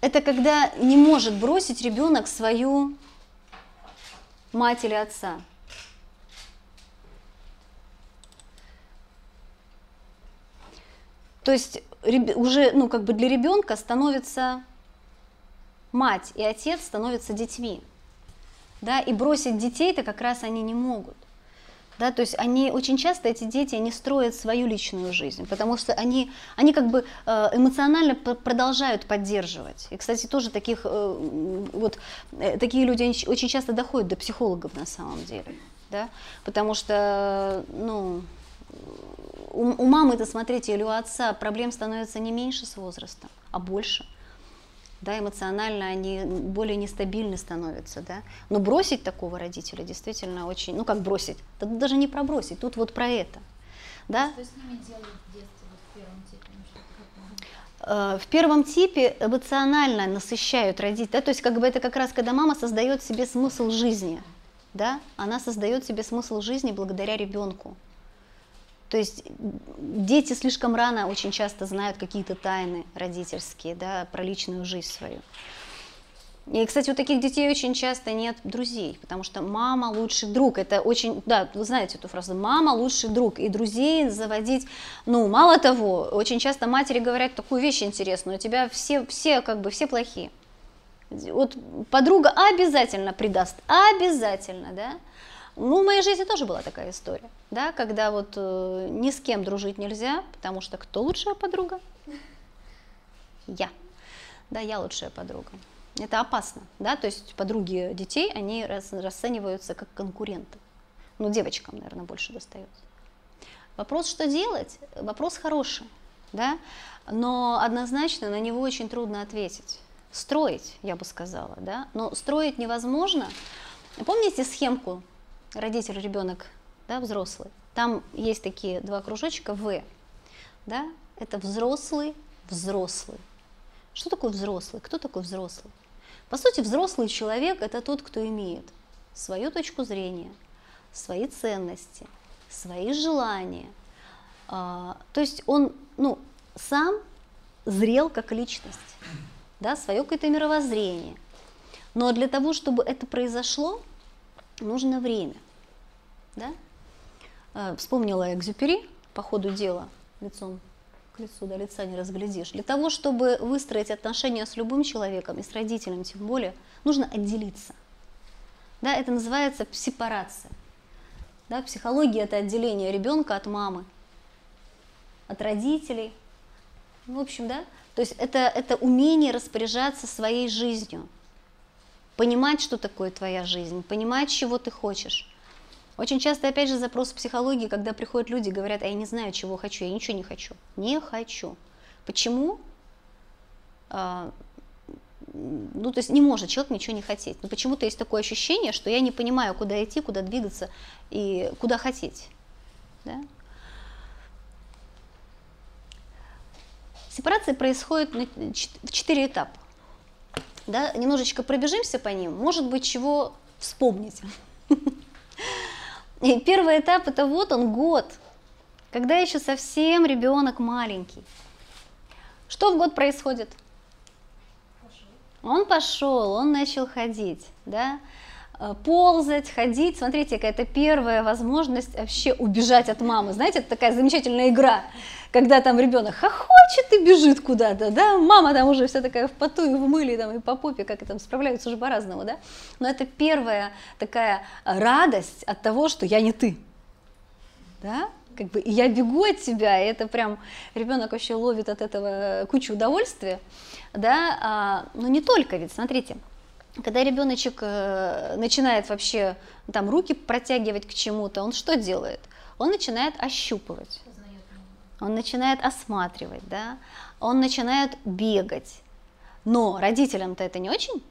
это когда не может бросить ребенок свою мать или отца. То есть уже ну, как бы для ребенка становится мать и отец становятся детьми. Да, и бросить детей-то как раз они не могут. Да, то есть они очень часто, эти дети, они строят свою личную жизнь, потому что они, они как бы э, эмоционально продолжают поддерживать. И, кстати, тоже таких, э, вот, э, такие люди очень часто доходят до психологов на самом деле. Да? Потому что, ну, у, у мамы-то, смотрите, или у отца проблем становится не меньше с возрастом, а больше. Да, эмоционально они более нестабильны становятся, да. Но бросить такого родителя действительно очень, ну как бросить? Тут даже не про бросить, тут вот про это. Да? Что с ними делают в детстве, вот в первом типе? Ну? Э, В первом типе эмоционально насыщают родителей, да, то есть как бы это как раз когда мама создает себе смысл жизни, да, она создает себе смысл жизни благодаря ребенку. То есть дети слишком рано очень часто знают какие-то тайны родительские, да, про личную жизнь свою. И, кстати, у таких детей очень часто нет друзей, потому что мама лучший друг. Это очень, да, вы знаете эту фразу, мама лучший друг. И друзей заводить, ну, мало того, очень часто матери говорят такую вещь интересную, у тебя все, все как бы, все плохие. Вот подруга обязательно предаст, обязательно, да. Ну, в моей жизни тоже была такая история, да, когда вот э, ни с кем дружить нельзя, потому что кто лучшая подруга? Я. Да, я лучшая подруга. Это опасно, да, то есть подруги детей, они рас- расцениваются как конкуренты. Ну, девочкам, наверное, больше достается. Вопрос, что делать? Вопрос хороший, да, но однозначно на него очень трудно ответить. Строить, я бы сказала, да, но строить невозможно. Помните схемку родитель, ребенок, да, взрослый? Там есть такие два кружочка В, да, это взрослый, взрослый. Что такое взрослый? Кто такой взрослый? По сути, взрослый человек – это тот, кто имеет свою точку зрения, свои ценности, свои желания. А, то есть он ну, сам зрел как личность, да, свое какое-то мировоззрение. Но для того, чтобы это произошло, нужно время. Да? А, Вспомнила Экзюпери по ходу дела, лицом к лицу, до лица не разглядишь. Для того, чтобы выстроить отношения с любым человеком, и с родителем тем более, нужно отделиться. Да, это называется сепарация. Да, психология – это отделение ребенка от мамы, от родителей. В общем, да, то есть это, это умение распоряжаться своей жизнью, понимать, что такое твоя жизнь, понимать, чего ты хочешь. Очень часто, опять же, запрос в психологии, когда приходят люди, говорят, а я не знаю, чего хочу, я ничего не хочу. Не хочу. Почему? А, ну, то есть не может человек ничего не хотеть. Но почему-то есть такое ощущение, что я не понимаю, куда идти, куда двигаться и куда хотеть. Да? Сепарация происходит в четыре этапа. Да? Немножечко пробежимся по ним, может быть, чего вспомнить. И первый этап это вот он год, когда еще совсем ребенок маленький. Что в год происходит? Он пошел, он начал ходить, да, Э, ползать, ходить. Смотрите, это первая возможность вообще убежать от мамы. Знаете, это такая замечательная игра, когда там ребенок хохочет и бежит куда-то, да, мама там уже вся такая в поту и в мыле, там, и по попе, как там справляются уже по-разному, да. Но это первая такая радость от того, что я не ты, да, как бы, и я бегу от тебя, и это прям ребенок вообще ловит от этого кучу удовольствия, да, а, но не только, ведь смотрите, когда ребеночек э, начинает вообще там руки протягивать к чему-то, он что делает? Он начинает ощупывать, он начинает осматривать, да, он начинает бегать. Но родителям-то это не очень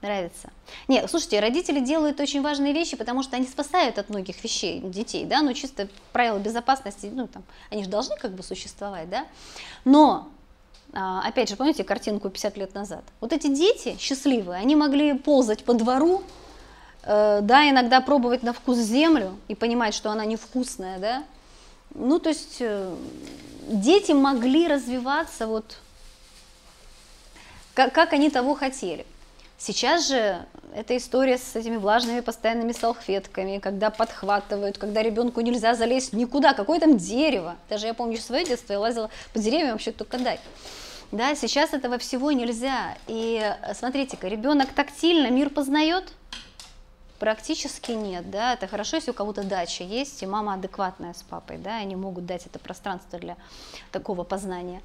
нравится. Нет, слушайте, родители делают очень важные вещи, потому что они спасают от многих вещей детей, да, ну чисто правила безопасности, ну там, они же должны как бы существовать, да. Но а, опять же, помните картинку 50 лет назад? Вот эти дети счастливые, они могли ползать по двору, э, да, иногда пробовать на вкус землю и понимать, что она невкусная, да. Ну, то есть э, дети могли развиваться вот как, как они того хотели. Сейчас же эта история с этими влажными постоянными салфетками, когда подхватывают, когда ребенку нельзя залезть никуда, какое там дерево. Даже я помню свое детство, я лазила по деревьям вообще только дай. Да, сейчас этого всего нельзя. И э, смотрите-ка, ребенок тактильно мир познает? Практически нет, да, это хорошо, если у кого-то дача есть, и мама адекватная с папой, да, они могут дать это пространство для такого познания.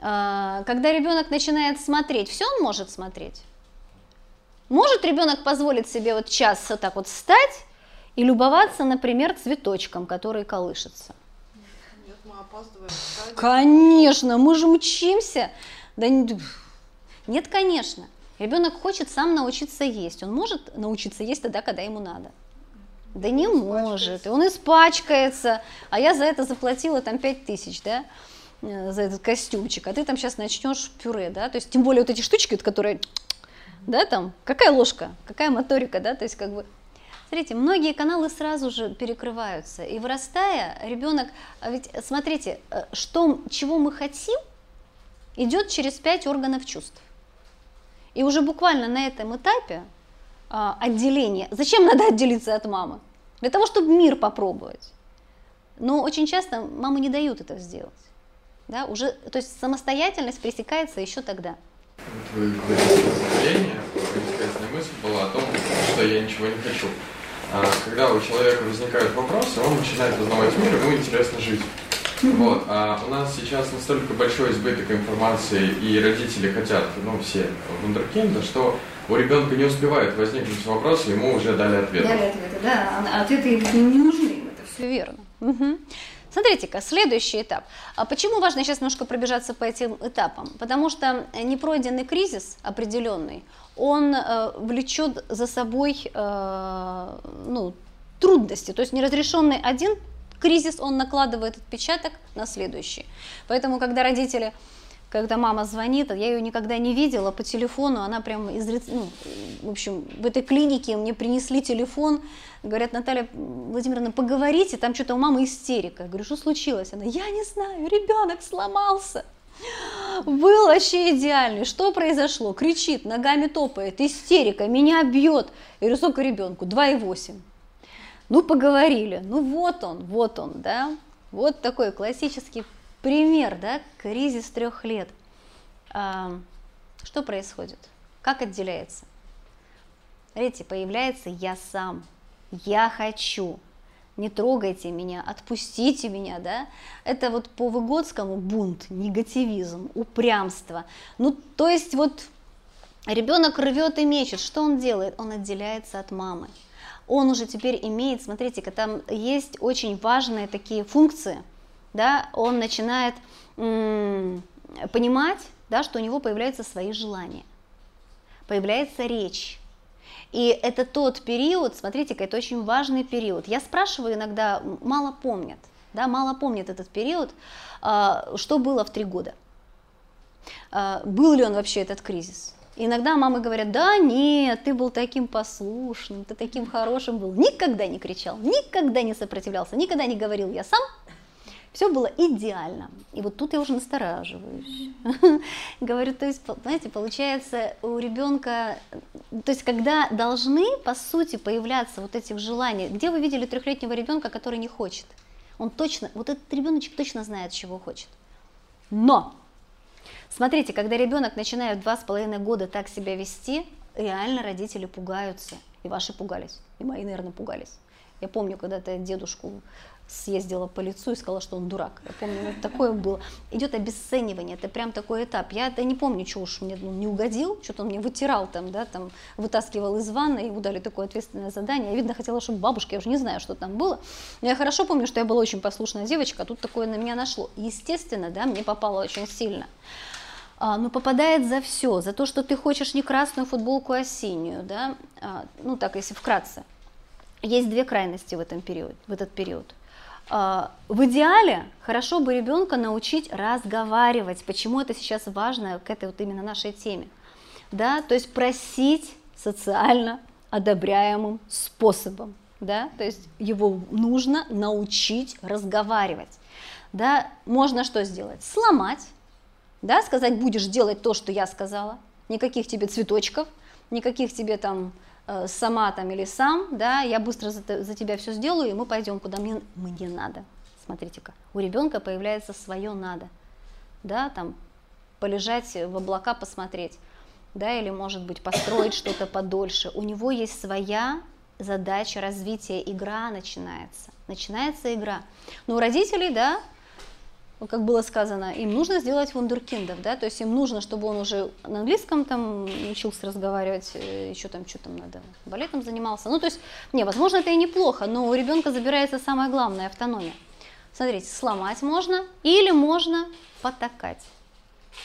А, Когда ребенок начинает смотреть, все он может смотреть? Может ребенок позволить себе вот час вот так вот встать и любоваться, например, цветочком, который колышется. Нет, мы опаздываем. Конечно, мы же мчимся. Да не- нет, конечно. Ребенок хочет сам научиться есть. Он может научиться есть тогда, когда ему надо. Да не может. И он испачкается. А я за это заплатила там 5 тысяч, да, э, за этот костюмчик. А ты там сейчас начнешь пюре, да. То есть, тем более вот эти штучки, вот которые, да, там, какая ложка, какая моторика, да, то есть как бы Смотрите, многие каналы сразу же перекрываются, и вырастая, ребенок, а ведь смотрите, э, что, чего мы хотим, идет через пять органов чувств. И уже буквально на этом этапе а, отделения, зачем надо отделиться от мамы? Для того, чтобы мир попробовать. Но очень часто мамы не дают это сделать. Да, уже, то есть самостоятельность пресекается еще тогда. Вот Вы заявление, интересная мысль была о том, что я ничего не хочу. А когда у человека возникают вопросы, он начинает познавать мир, ему интересно жить. Вот. А у нас сейчас настолько большой избыток информации, и родители хотят, ну, все вундеркинда, что у ребенка не успевает возникнуть вопрос, ему уже дали ответ. Дали ответы, да, а ответы не нужны им, это все верно. Мгм. Смотрите-ка, следующий этап. А почему важно сейчас немножко пробежаться по этим этапам? Потому что непройденный кризис определенный, он э, влечет за собой э, ну, трудности. То есть неразрешенный один кризис, он накладывает отпечаток на следующий. Поэтому, когда родители когда мама звонит, а я ее никогда не видела по телефону, она прям из, ну, в общем, в этой клинике мне принесли телефон, говорят, Наталья Владимировна, поговорите, там что-то у мамы истерика. Я говорю, что случилось? Она, я не знаю, ребенок сломался. Был вообще идеальный. Что произошло? Кричит, ногами топает, истерика, меня бьет. Я говорю, сколько ребенку? 2,8. Ну, поговорили. Ну, вот он, вот он, да. Вот такой классический пример, да, кризис трех лет. А, что происходит? Как отделяется? Смотрите, появляется я сам, я хочу, не трогайте меня, отпустите меня, да? Это вот по Выгодскому бунт, негативизм, упрямство. Ну, то есть вот ребенок рвет и мечет, что он делает? Он отделяется от мамы. Он уже теперь имеет, смотрите-ка, там есть очень важные такие функции, да, он начинает понимать, да, что у него появляются свои желания, появляется речь. И это тот период, смотрите-ка, это очень важный период. Я спрашиваю иногда, мало помнят, да, мало помнят этот период, а, что было в три года. А, Был ли он вообще этот кризис? Иногда мамы говорят, да нет, ты был таким послушным, ты таким хорошим был, никогда не кричал, никогда не сопротивлялся, никогда не говорил я сам, все было идеально. И вот тут я уже настораживаюсь. Говорю, то есть, знаете, получается у ребенка, то есть когда должны, по сути, появляться вот эти желания. Где вы видели трехлетнего ребенка, который не хочет? Он точно, вот этот ребеночек точно знает, чего хочет. Но, смотрите, когда ребенок начинает два с половиной года так себя вести, реально родители пугаются. И ваши пугались, и мои, наверное, пугались. Я помню, когда-то дедушку съездила по лицу и сказала, что он дурак. Я помню, это такое было. Идет обесценивание, это прям такой этап. Я это не помню, что уж мне ну, не угодил, что-то он мне вытирал там, да, там вытаскивал из ванны, ему дали такое ответственное задание. Я, видно, хотела, чтобы бабушка, я уже не знаю, что там было. Но я хорошо помню, что я была очень послушная девочка, а тут такое на меня нашло. Естественно, да, мне попало очень сильно. А, ну, попадает за все, за то, что ты хочешь не красную футболку, а синюю, да, а, ну, так, если вкратце. Есть две крайности в, этом период, в этот период. А, В идеале хорошо бы ребенка научить разговаривать. Почему это сейчас важно к этой вот именно нашей теме? Да, то есть просить социально одобряемым способом. Да, то есть его нужно научить разговаривать. Да, можно что сделать? Сломать, да, сказать, будешь делать то, что я сказала, никаких тебе цветочков, никаких тебе там э, сама там или сам, да, я быстро за, за тебя все сделаю, и мы пойдем, куда мне, мне надо. Смотрите-ка, у ребенка появляется свое надо, да, там полежать в облака, посмотреть, да, или, может быть, построить что-то подольше. У него есть своя задача развития, игра начинается. Начинается игра. Но у родителей, да, как было сказано, им нужно сделать вундеркиндов, да, то есть им нужно, чтобы он уже на английском там учился разговаривать, э, еще там что там надо, балетом занимался. Ну, то есть, не, возможно, это и неплохо, но у ребенка забирается самое главное – автономия. Смотрите, сломать можно или можно потакать.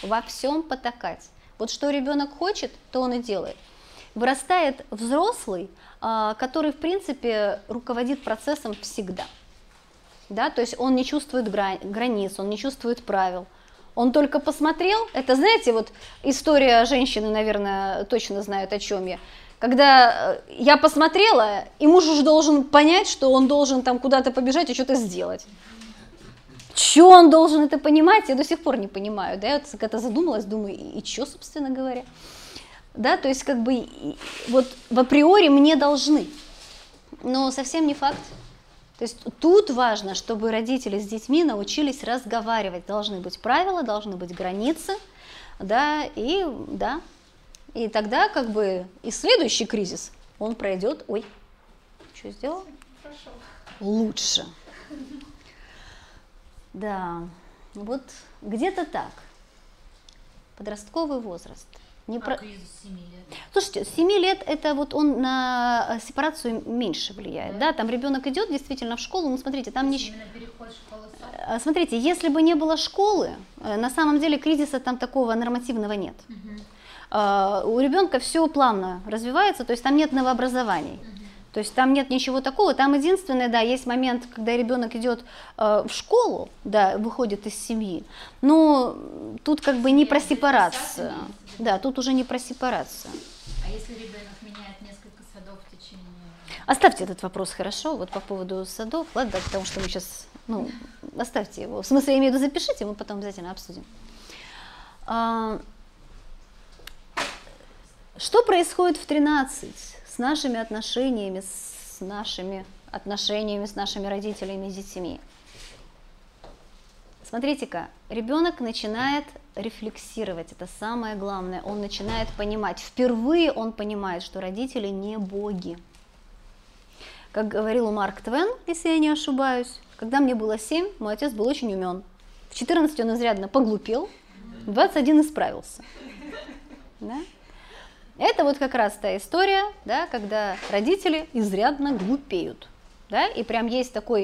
Во всем потакать. Вот что ребенок хочет, то он и делает. Вырастает взрослый, а, который, в принципе, руководит процессом всегда. Да, то есть он не чувствует границ, он не чувствует правил. Он только посмотрел, это, знаете, вот история женщины, наверное, точно знают, о чем я. Когда э, я посмотрела, и муж уже должен понять, что он должен там куда-то побежать и что-то сделать. Че он должен это понимать, я до сих пор не понимаю. Да? Я вот когда задумалась, думаю, и, и что, собственно говоря? Да, то есть как бы вот в априори мне должны, но совсем не факт. То есть тут важно, чтобы родители с детьми научились разговаривать. Должны быть правила, должны быть границы, да, и да. И тогда как бы и следующий кризис, он пройдет, ой, что сделал? Прошел. Лучше. Да, вот где-то так. Подростковый возраст. Не а про... кризис 7 лет? Слушайте, 7 лет это вот он на сепарацию меньше влияет. Да, да? там ребенок идет действительно в школу, ну смотрите, там не... А, смотрите, если бы не было школы, э, на самом деле кризиса там такого нормативного нет. Угу. У ребенка все плавно развивается, то есть там нет новообразований. Угу. То есть там нет ничего такого. Там единственное, да, есть момент, когда ребенок идет э, в школу, да, выходит из семьи. Но тут как бы не про сепарацию. Да, тут уже не про сепарацию. А если ребенок меняет несколько садов в течение... Оставьте этот вопрос, хорошо, вот по поводу садов, ладно, потому что мы сейчас, ну, оставьте его. В смысле, я имею в виду, запишите, мы потом обязательно обсудим. А, что происходит в 13? С нашими отношениями, с нашими отношениями с нашими родителями и детьми. Смотрите-ка, ребенок начинает рефлексировать, это самое главное, он начинает понимать, впервые он понимает, что родители не боги. Как говорил Марк Твен, если я не ошибаюсь, когда мне было 7, мой отец был очень умен. В 14 он изрядно поглупел, в 21 исправился. Да? Это вот как раз та история, да, когда родители изрядно глупеют. Да, и прям есть такой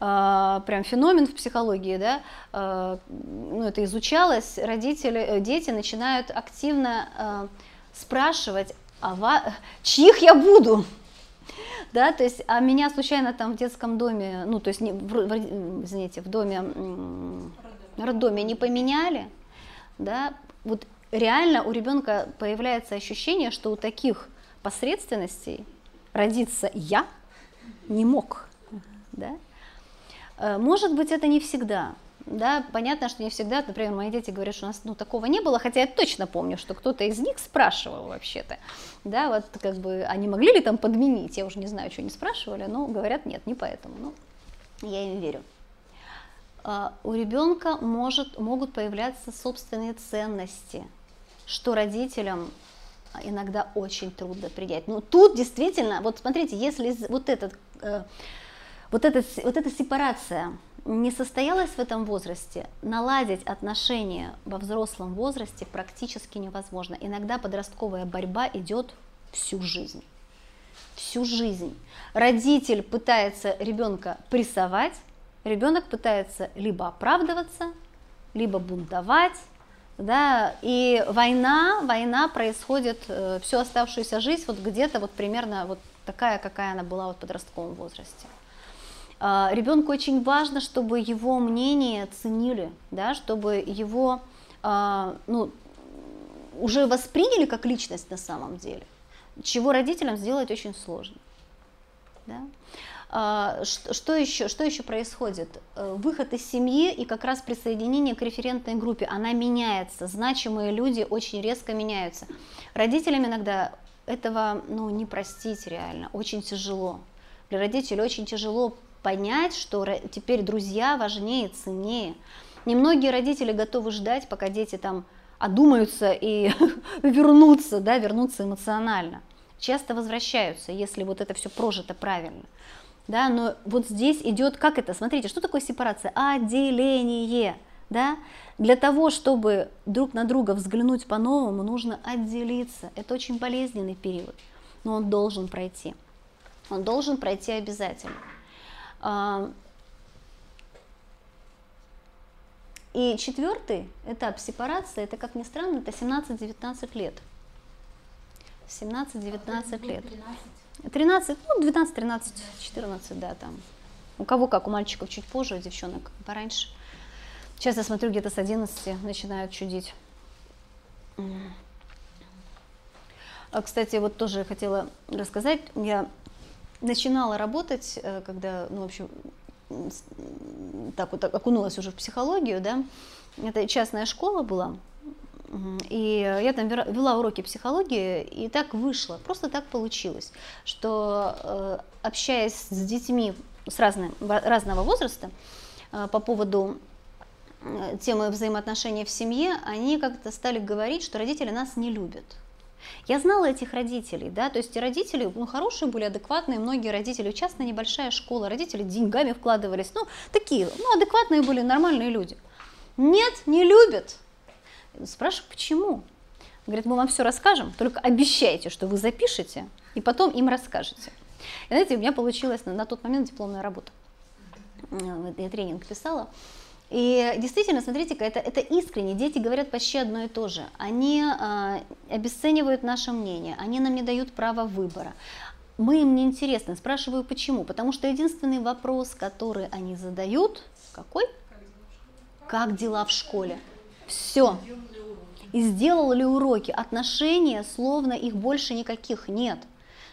э, прям феномен в психологии, да, э, ну, это изучалось, родители, э, дети начинают активно э, спрашивать, а ва, чьих я буду, да, то есть, а меня случайно там в детском доме, ну, то есть, не, в, в, извините, в доме, роддоме не поменяли, да, вот реально у ребенка появляется ощущение, что у таких посредственностей родиться я не мог. Да? Э, может быть, это не всегда. Да, понятно, что не всегда, например, мои дети говорят, что у нас ну, такого не было, хотя я точно помню, что кто-то из них спрашивал вообще-то, да, вот как бы, они могли ли там подменить, я уже не знаю, что они спрашивали, но говорят, нет, не поэтому, ну, я им верю. А, у ребенка может, могут появляться собственные ценности, что родителям иногда очень трудно принять. Но тут действительно, вот смотрите, если вот, этот, э, вот, этот, вот эта сепарация не состоялась в этом возрасте, наладить отношения во взрослом возрасте практически невозможно. Иногда подростковая борьба идет всю жизнь. Всю жизнь. Родитель пытается ребенка прессовать, ребенок пытается либо оправдываться, либо бунтовать, да, и война, война происходит э, всю оставшуюся жизнь вот где-то вот примерно вот такая, какая она была вот в подростковом возрасте. Э, ребенку очень важно, чтобы его мнение ценили, да, чтобы его э, ну, уже восприняли как личность на самом деле, чего родителям сделать очень сложно. Да? А, что еще, что еще происходит? Э, выход из семьи и как раз присоединение к референтной группе, она меняется, значимые люди очень резко меняются. Родителям иногда этого ну, не простить реально, очень тяжело. Для родителей очень тяжело понять, что теперь друзья важнее, ценнее. Немногие родители готовы ждать, пока дети там одумаются и вернутся, да, вернутся эмоционально. Часто возвращаются, если вот это все прожито правильно да, но вот здесь идет, как это, смотрите, что такое сепарация? Отделение, Да? Для того, чтобы друг на друга взглянуть по-новому, нужно отделиться. Это очень болезненный период, но он должен пройти. Он должен пройти обязательно. А, и четвертый этап сепарации, это, как ни странно, это 17-19 лет. 17-19 лет. 13, ну, 12, 13, 14, да, там. У кого как, у мальчиков чуть позже, у девчонок пораньше. Сейчас я смотрю, где-то с 11 начинают чудить. А, кстати, вот тоже хотела рассказать. Я начинала работать, э, когда, ну, в общем, так вот окунулась уже в психологию, да. Это частная школа была, и я там вела уроки психологии, и так вышло, просто так получилось, что э, общаясь с детьми с разным, разного возраста э, по поводу э, темы взаимоотношений в семье, они как-то стали говорить, что родители нас не любят. Я знала этих родителей, да, то есть эти родители, ну, хорошие были, адекватные, многие родители, частная небольшая школа, родители деньгами вкладывались, ну, такие, ну, адекватные были, нормальные люди. Нет, не любят, Спрашиваю, почему? Говорит, мы вам все расскажем, только обещайте, что вы запишете, и потом им расскажете. И знаете, у меня получилась на, на тот момент дипломная работа. Я тренинг писала. И действительно, смотрите-ка, это, это искренне. Дети говорят почти одно и то же. Они э, обесценивают наше мнение, они нам не дают права выбора. Мы им не интересны. Спрашиваю, почему? Потому что единственный вопрос, который они задают, какой? Как дела в школе? Все. И сделал ли уроки? Отношения, словно их больше никаких нет.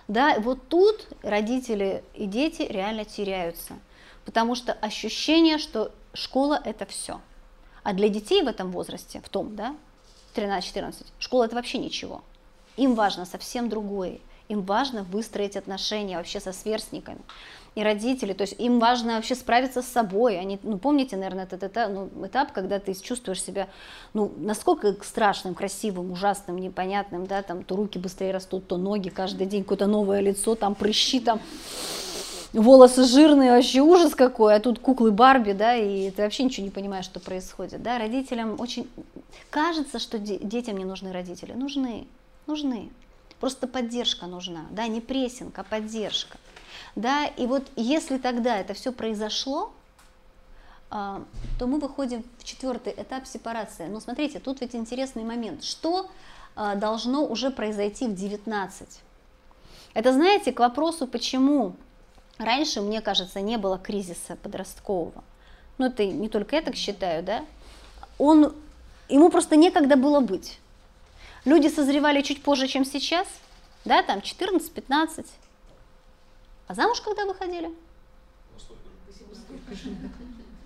Да, вот тут родители и дети реально теряются. Потому что ощущение, что школа это все. А для детей в этом возрасте, в том, да, 13-14, школа это вообще ничего. Им важно совсем другое. Им важно выстроить отношения вообще со сверстниками и родители, то есть им важно вообще справиться с собой. Они, ну, помните, наверное, этот этап, ну, этап, когда ты чувствуешь себя, ну, насколько страшным, красивым, ужасным, непонятным, да, там, то руки быстрее растут, то ноги, каждый день какое-то новое лицо, там, прыщи, там, волосы жирные, вообще ужас какой, а тут куклы Барби, да, и ты вообще ничего не понимаешь, что происходит, да, родителям очень, кажется, что детям не нужны родители, нужны, нужны, просто поддержка нужна, да, не прессинг, а поддержка. Да, и вот если тогда это все произошло, а, то мы выходим в четвертый этап сепарации. Но смотрите, тут ведь интересный момент. Что а, должно уже произойти в 19? Это, знаете, к вопросу, почему раньше, мне кажется, не было кризиса подросткового. Ну, это не только я так считаю, да? Он, ему просто некогда было быть. Люди созревали чуть позже, чем сейчас, да, там 14-15, а замуж когда выходили?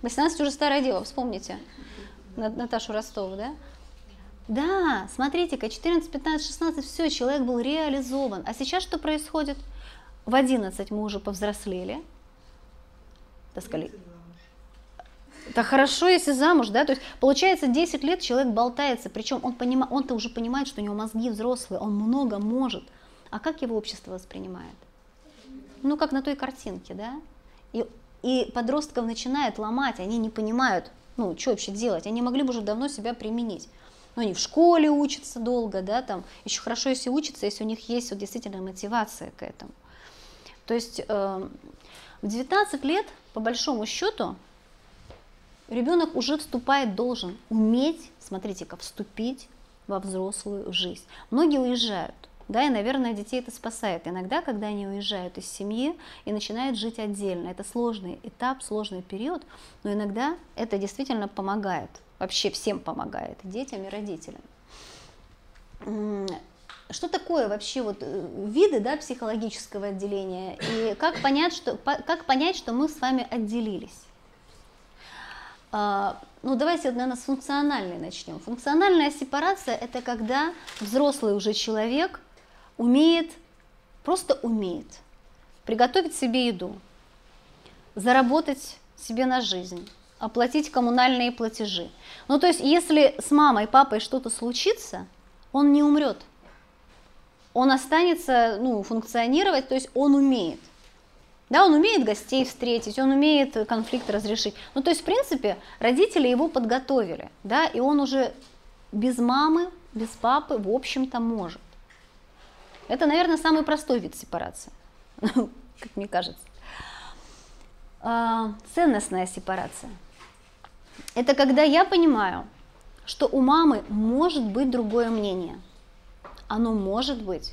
18 уже старое дело, вспомните. Наташу Ростову, да? Да, смотрите-ка, 14, 15, 16, все, человек был реализован. А сейчас что происходит? В 11 мы уже повзрослели. Таскали. Да хорошо, если замуж, да, то есть получается 10 лет человек болтается, причем он понима, он-то уже понимает, что у него мозги взрослые, он много может. А как его общество воспринимает? ну, как на той картинке, да, и, и подростков начинает ломать, они не понимают, ну, что вообще делать, они могли бы уже давно себя применить. Но они в школе учатся долго, да, там, еще хорошо, если учатся, если у них есть вот действительно мотивация к этому. То есть э, в 19 лет, по большому счету, ребенок уже вступает, должен уметь, смотрите-ка, вступить во взрослую жизнь. Многие уезжают, да, и, наверное, детей это спасает. Иногда, когда они уезжают из семьи и начинают жить отдельно, это сложный этап, сложный период, но иногда это действительно помогает, вообще всем помогает, детям и родителям. Что такое вообще вот э, виды да, психологического отделения и как понять, что, как понять, что мы с вами отделились? А, ну, давайте, наверное, с функциональной начнем. Функциональная сепарация – это когда взрослый уже человек умеет, просто умеет приготовить себе еду, заработать себе на жизнь, оплатить коммунальные платежи. Ну, то есть, если с мамой, папой что-то случится, он не умрет. Он останется ну, функционировать, то есть он умеет. Да, он умеет гостей встретить, он умеет конфликт разрешить. Ну, то есть, в принципе, родители его подготовили, да, и он уже без мамы, без папы, в общем-то, может. Это, наверное, самый простой вид сепарации, как мне кажется. А, ценностная сепарация. Это когда я понимаю, что у мамы может быть другое мнение. Оно может быть.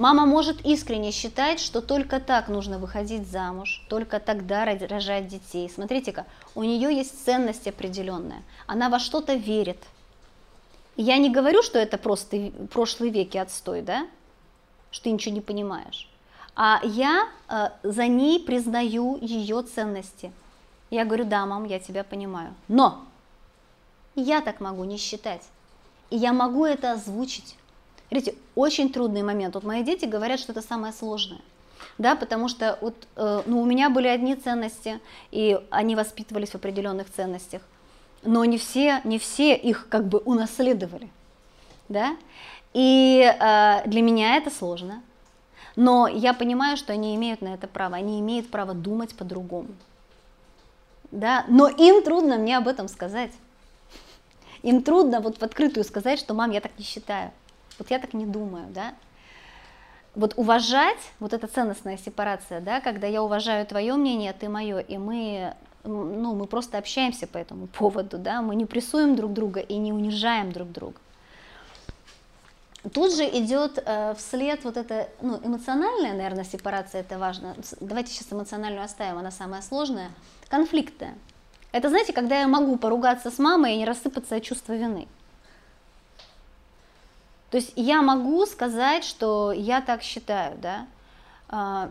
Мама может искренне считать, что только так нужно выходить замуж, только тогда рожать детей. Смотрите-ка, у нее есть ценность определенная. Она во что-то верит. я не говорю, что это просто прошлый век и отстой, да? Что ты ничего не понимаешь а я э, за ней признаю ее ценности. Я говорю, да, мам, я тебя понимаю. Но я так могу не считать. И я могу это озвучить. Видите, очень трудный момент. Вот мои дети говорят, что это самое сложное. Да, потому что вот, э, ну, у меня были одни ценности, и они воспитывались в определенных ценностях. Но не все, не все их как бы унаследовали. Да? И э, для меня это сложно. Но я понимаю, что они имеют на это право, они имеют право думать по-другому. Да? Но им трудно мне об этом сказать. Им трудно вот в открытую сказать, что мам, я так не считаю. Вот я так не думаю, да. Вот уважать, вот эта ценностная сепарация, да, когда я уважаю твое мнение, ты мое, и мы, ну, мы просто общаемся по этому поводу, да, мы не прессуем друг друга и не унижаем друг друга. Тут же идет э, вслед вот эта ну, эмоциональная, наверное, сепарация, это важно. Давайте сейчас эмоциональную оставим, она самая сложная. Конфликтная. Это, знаете, когда я могу поругаться с мамой и не рассыпаться от чувства вины. То есть я могу сказать, что я так считаю, да. А,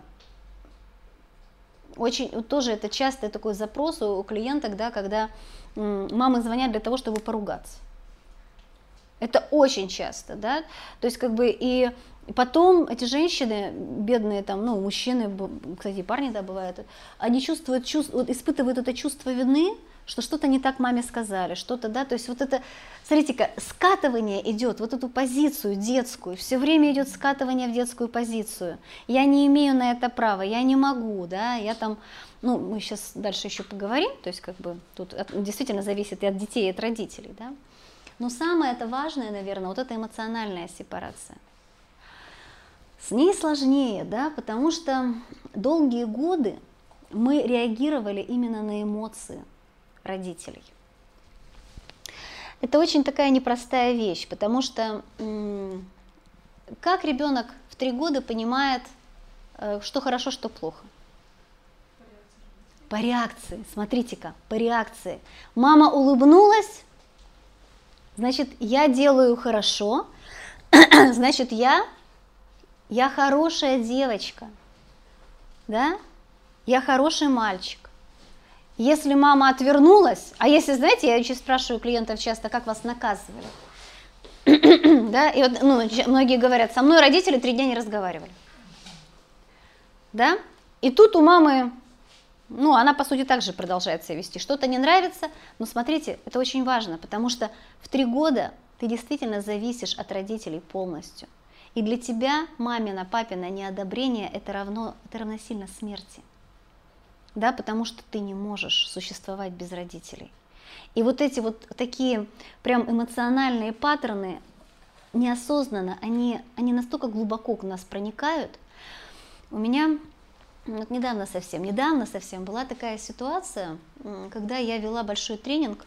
очень тоже это частый такой запрос у клиенток, да, когда мамы звонят для того, чтобы поругаться. Это очень часто, да, то есть как бы и потом эти женщины, бедные там, ну, мужчины, кстати, парни, да, бывают, они чувствуют, чувствуют, испытывают это чувство вины, что что-то не так маме сказали, что-то, да, то есть вот это, смотрите-ка, скатывание идет, вот эту позицию детскую, все время идет скатывание в детскую позицию. Я не имею на это права, я не могу, да, я там, ну, мы сейчас дальше еще поговорим, то есть как бы тут действительно зависит и от детей, и от родителей, да. Но самое это важное, наверное, вот эта эмоциональная сепарация. С ней сложнее, да, потому что долгие годы мы реагировали именно на эмоции родителей. Это очень такая непростая вещь, потому что как ребенок в три года понимает, э, что хорошо, что плохо? По реакции, смотрите-ка, по реакции. Мама улыбнулась, Значит, я делаю хорошо, значит, я, я хорошая девочка, да? Я хороший мальчик. Если мама отвернулась, а если, знаете, я еще спрашиваю клиентов часто, как вас наказывали, да, и вот, ну, многие говорят, со мной родители три дня не разговаривали, да, и тут у мамы ну, она, по сути, также продолжает себя вести. Что-то не нравится, но смотрите, это очень важно, потому что в три года ты действительно зависишь от родителей полностью. И для тебя мамина, папина неодобрение это, равно, это равносильно смерти. Да, потому что ты не можешь существовать без родителей. И вот эти вот такие прям эмоциональные паттерны неосознанно, они, они настолько глубоко к нас проникают. У меня вот недавно совсем, недавно совсем была такая ситуация, когда я вела большой тренинг,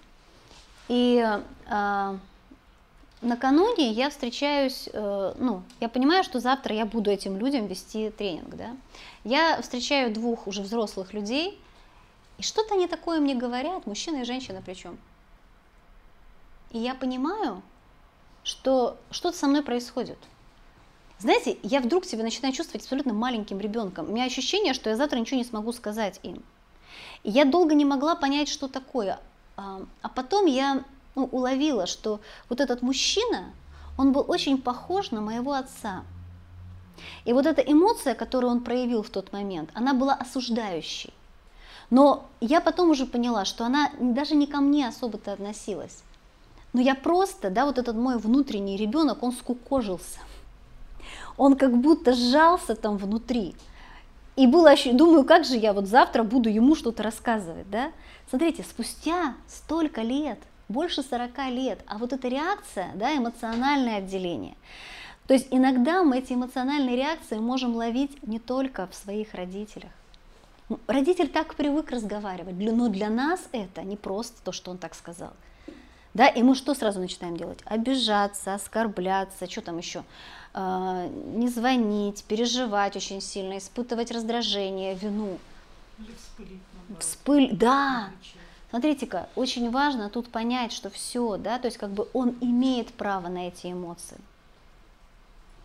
и э, накануне я встречаюсь, э, ну, я понимаю, что завтра я буду этим людям вести тренинг, да. Я встречаю двух уже взрослых людей, и что-то они такое мне говорят, мужчина и женщина причем. И я понимаю, что что-то со мной происходит. Знаете, я вдруг себя начинаю чувствовать абсолютно маленьким ребенком. У меня ощущение, что я завтра ничего не смогу сказать им. И я долго не могла понять, что такое. А, а потом я ну, уловила, что вот этот мужчина, он был очень похож на моего отца. И вот эта эмоция, которую он проявил в тот момент, она была осуждающей. Но я потом уже поняла, что она даже не ко мне особо-то относилась. Но я просто, да, вот этот мой внутренний ребенок, он скукожился – он как будто сжался там внутри. И было, думаю, как же я вот завтра буду ему что-то рассказывать, да? Смотрите, спустя столько лет, больше 40 лет, а вот эта реакция, да, эмоциональное отделение. То есть иногда мы эти эмоциональные реакции можем ловить не только в своих родителях. М, Родитель так привык разговаривать, но для нас это не просто то, что он так сказал. Да, и мы что сразу начинаем делать? Обижаться, оскорбляться, что там еще? А, не звонить, переживать очень сильно, испытывать раздражение, вину. Или вспылить. Вспыль, да. Кричать. Смотрите-ка, очень важно тут понять, что все, да, то есть как бы он имеет право на эти эмоции.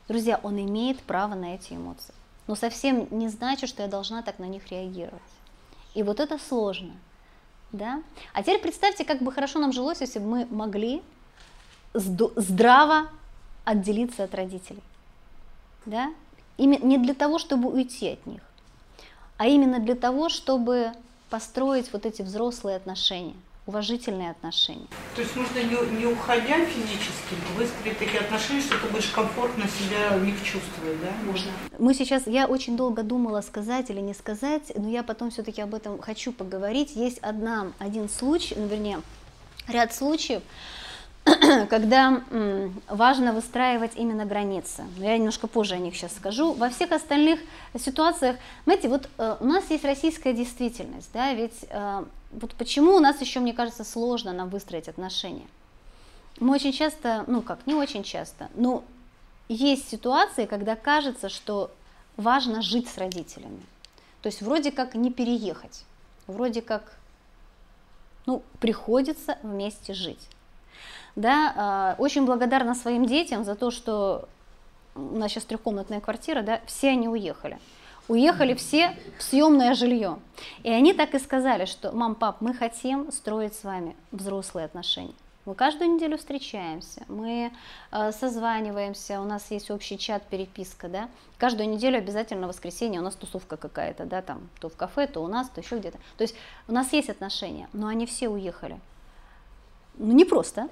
Друзья, он имеет право на эти эмоции. Но совсем не значит, что я должна так на них реагировать. И вот это сложно. Да? А теперь представьте, как бы хорошо нам жилось, если бы мы могли здраво отделиться от родителей. Да? Име- не для того, чтобы уйти от них, а именно для того, чтобы построить вот эти взрослые отношения, уважительные отношения. То есть нужно не, не уходя физически, выстроить такие отношения, что ты будешь комфортно себя в них чувствовать, да? Можно. Мы сейчас, я очень долго думала, сказать или не сказать, но я потом все-таки об этом хочу поговорить. Есть одна, один случай, ну, вернее, ряд случаев, когда важно выстраивать именно границы. Я немножко позже о них сейчас скажу. Во всех остальных ситуациях, знаете, вот э, у нас есть российская действительность, да, ведь э, вот почему у нас еще, мне кажется, сложно нам выстроить отношения. Мы очень часто, ну как, не очень часто, но есть ситуации, когда кажется, что важно жить с родителями. То есть вроде как не переехать, вроде как, ну, приходится вместе жить. Да, э, очень благодарна своим детям за то, что у нас сейчас трехкомнатная квартира, да, все они уехали. Уехали все в съемное жилье. И они так и сказали, что, мам, пап, мы хотим строить с вами взрослые отношения. Мы каждую неделю встречаемся, мы э, созваниваемся, у нас есть общий чат, переписка, да. Каждую неделю обязательно в воскресенье у нас тусовка какая-то, да, там, то в кафе, то у нас, то еще где-то. То есть у нас есть отношения, но они все уехали. Ну, не просто,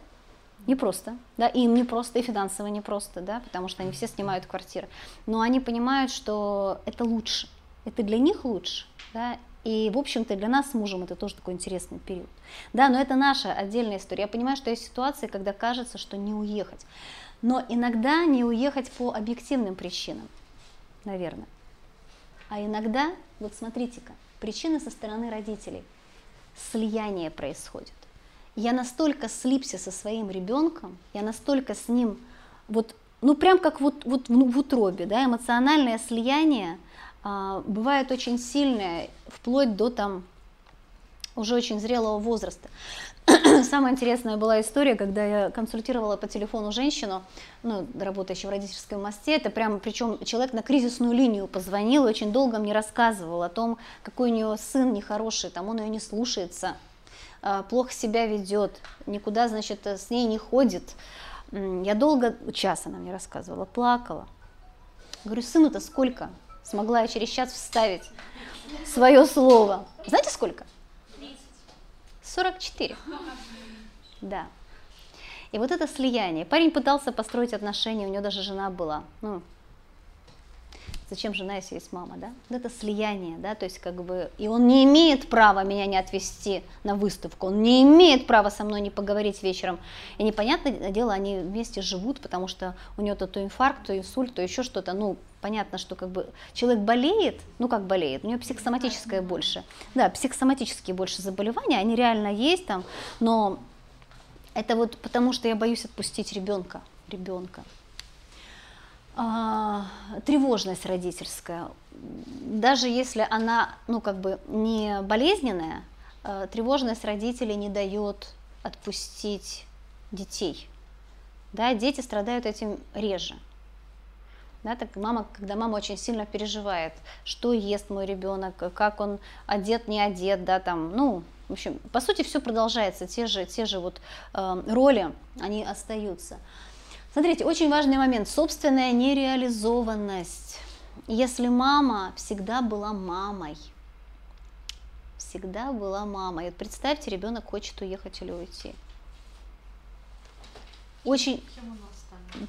не просто, да, им не просто, и финансово не просто, да, потому что они все снимают квартиры. Но они понимают, что это лучше, это для них лучше, да, и, в общем-то, для нас с мужем это тоже такой интересный период. Да, но это наша отдельная история. Я понимаю, что есть ситуации, когда кажется, что не уехать. Но иногда не уехать по объективным причинам, наверное. А иногда, вот смотрите-ка, причины со стороны родителей. Слияние происходит. Я настолько слипся со своим ребенком, я настолько с ним, вот, ну прям как вот, вот в, в утробе, да, эмоциональное слияние а, бывает очень сильное, вплоть до там уже очень зрелого возраста. Самая интересная была история, когда я консультировала по телефону женщину, ну, работающую в родительском мосте, это прям, причем человек на кризисную линию позвонил и очень долго мне рассказывал о том, какой у нее сын нехороший, там он ее не слушается, плохо себя ведет, никуда, значит, с ней не ходит. Я долго, час она мне рассказывала, плакала. Говорю, сыну-то сколько? Смогла я через час вставить свое слово. Знаете сколько? 44. Да. И вот это слияние. Парень пытался построить отношения, у него даже жена была. Ну, зачем жена, если есть мама, да? Вот это слияние, да, то есть как бы, и он не имеет права меня не отвезти на выставку, он не имеет права со мной не поговорить вечером. И непонятное дело, они вместе живут, потому что у него то, то инфаркт, то инсульт, то еще что-то, ну, понятно, что как бы человек болеет, ну как болеет, у него психосоматическое больше, да, психосоматические больше заболевания, они реально есть там, но это вот потому, что я боюсь отпустить ребенка, ребенка. А, тревожность родительская, даже если она, ну как бы не болезненная, а, тревожность родителей не дает отпустить детей. Да, дети страдают этим реже. Да, так мама, когда мама очень сильно переживает, что ест мой ребенок, как он одет, не одет, да, там, ну, в общем, по сути, все продолжается, те же, те же вот э, роли, они остаются. Смотрите, очень важный момент, собственная нереализованность. Если мама всегда была мамой, всегда была мамой, вот представьте, ребенок хочет уехать или уйти. Очень,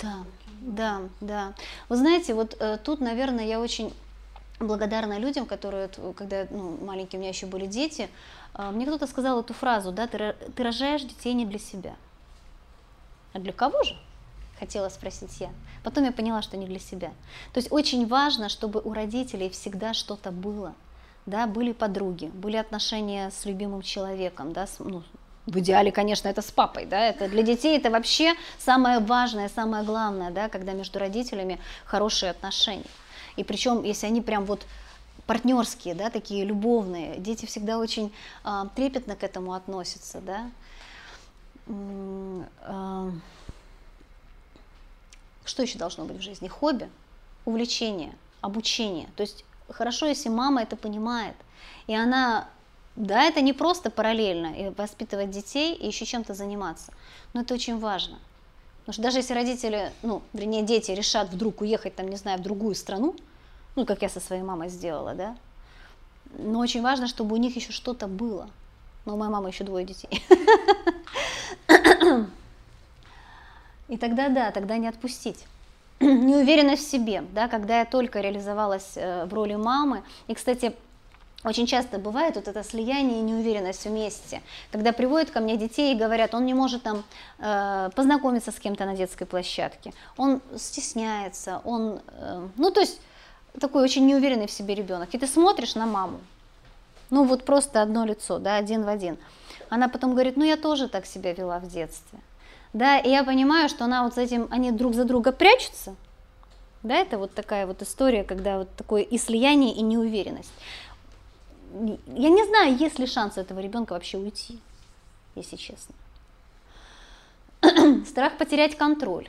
да, да, да. Вы знаете, вот э, тут, наверное, я очень благодарна людям, которые, вот, когда ну, маленькие у меня еще были дети, а, мне кто-то сказал эту фразу, да, ты, ты рожаешь детей не для себя. А для кого же? Хотела спросить я. Потом я поняла, что не для себя. То есть очень важно, чтобы у родителей всегда что-то было. Да, были подруги, были отношения с любимым человеком, да, с- ну, в идеале, конечно, это с папой, да, это для детей это вообще самое важное, самое главное, да, когда между родителями хорошие отношения. И причем, если они прям вот партнерские, да, такие любовные, дети всегда очень а, трепетно к этому относятся, да. А, что еще должно быть в жизни? Хобби, увлечение, обучение. То есть хорошо, если мама это понимает, и она, да, это не просто параллельно и воспитывать детей и еще чем-то заниматься, но это очень важно. Потому что даже если родители, ну, вернее, дети решат вдруг уехать, там, не знаю, в другую страну, ну, как я со своей мамой сделала, да, но очень важно, чтобы у них еще что-то было. Но у моей мамы еще двое детей. И тогда да, тогда не отпустить. Неуверенность в себе, да, когда я только реализовалась э, в роли мамы. И, кстати, очень часто бывает вот это слияние и неуверенность вместе, когда приводят ко мне детей и говорят, он не может там э, познакомиться с кем-то на детской площадке, он стесняется, он, э, ну то есть такой очень неуверенный в себе ребенок. И ты смотришь на маму, ну вот просто одно лицо, да, один в один. Она потом говорит, ну я тоже так себя вела в детстве. Да, и я понимаю, что она вот с этим, они друг за друга прячутся. Да, это вот такая вот история, когда вот такое и слияние, и неуверенность. Я не знаю, есть ли шанс этого ребенка вообще уйти, если честно. Страх потерять контроль.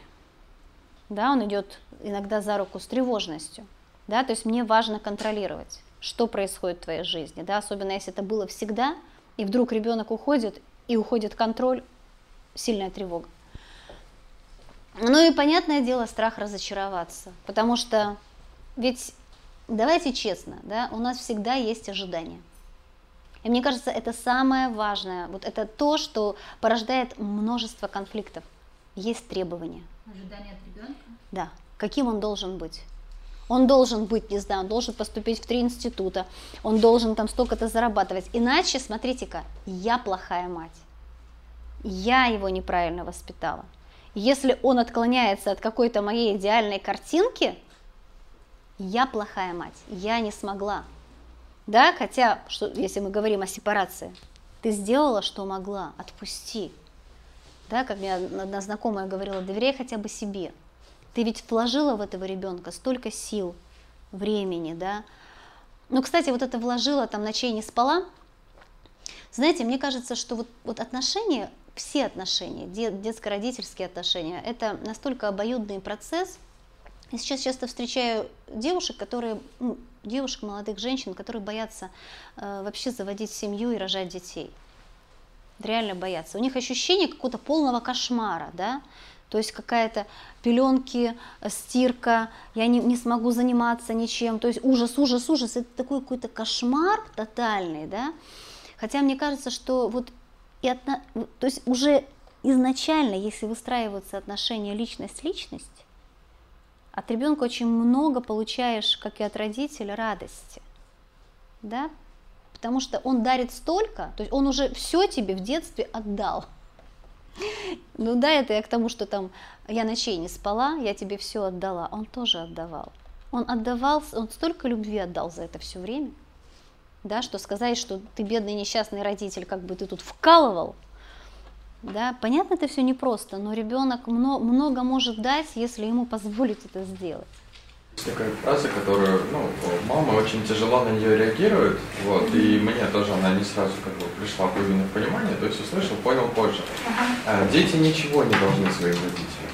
Да, он идет иногда за руку с тревожностью. Да, то есть мне важно контролировать, что происходит в твоей жизни. Да, особенно если это было всегда, и вдруг ребенок уходит, и уходит контроль, сильная тревога. Ну и понятное дело, страх разочароваться, потому что ведь давайте честно, да, у нас всегда есть ожидания. И мне кажется, это самое важное, вот это то, что порождает множество конфликтов. Есть требования. Ожидание от ребенка? Да. Каким он должен быть? Он должен быть, не знаю, он должен поступить в три института, он должен там столько-то зарабатывать. Иначе, смотрите-ка, я плохая мать. Я его неправильно воспитала. Если он отклоняется от какой-то моей идеальной картинки, я плохая мать, я не смогла. Да, хотя, что, если мы говорим о сепарации, ты сделала, что могла, отпусти. Да, как мне одна знакомая говорила, доверяй хотя бы себе. Ты ведь вложила в этого ребенка столько сил, времени, да. Ну, кстати, вот это вложила, там ночей не спала. Знаете, мне кажется, что вот, вот отношения, все отношения, дет, детско-родительские отношения, это настолько обоюдный процесс. Я сейчас часто встречаю девушек, которые, ну, девушек, молодых женщин, которые боятся э, вообще заводить семью и рожать детей. Реально боятся. У них ощущение какого-то полного кошмара, да, то есть какая-то пеленки, стирка, я не, не смогу заниматься ничем, то есть ужас, ужас, ужас, это такой какой-то кошмар тотальный, да, хотя мне кажется, что вот и отно... то есть уже изначально, если выстраиваются отношения личность-личность, от ребенка очень много получаешь, как и от родителя, радости, да, потому что он дарит столько, то есть он уже все тебе в детстве отдал. Ну да, это я к тому, что там я ночей не спала, я тебе все отдала. Он тоже отдавал. Он отдавал, он столько любви отдал за это все время, да, что сказать, что ты бедный несчастный родитель, как бы ты тут вкалывал, да, понятно, это все непросто, но ребенок много, много может дать, если ему позволить это сделать. Есть такая фраза, которую, ну, мама очень тяжело на нее реагирует, вот, и мне тоже она не сразу как бы пришла именно в понимание, то есть услышал, понял позже. А, дети ничего не должны своим родителям.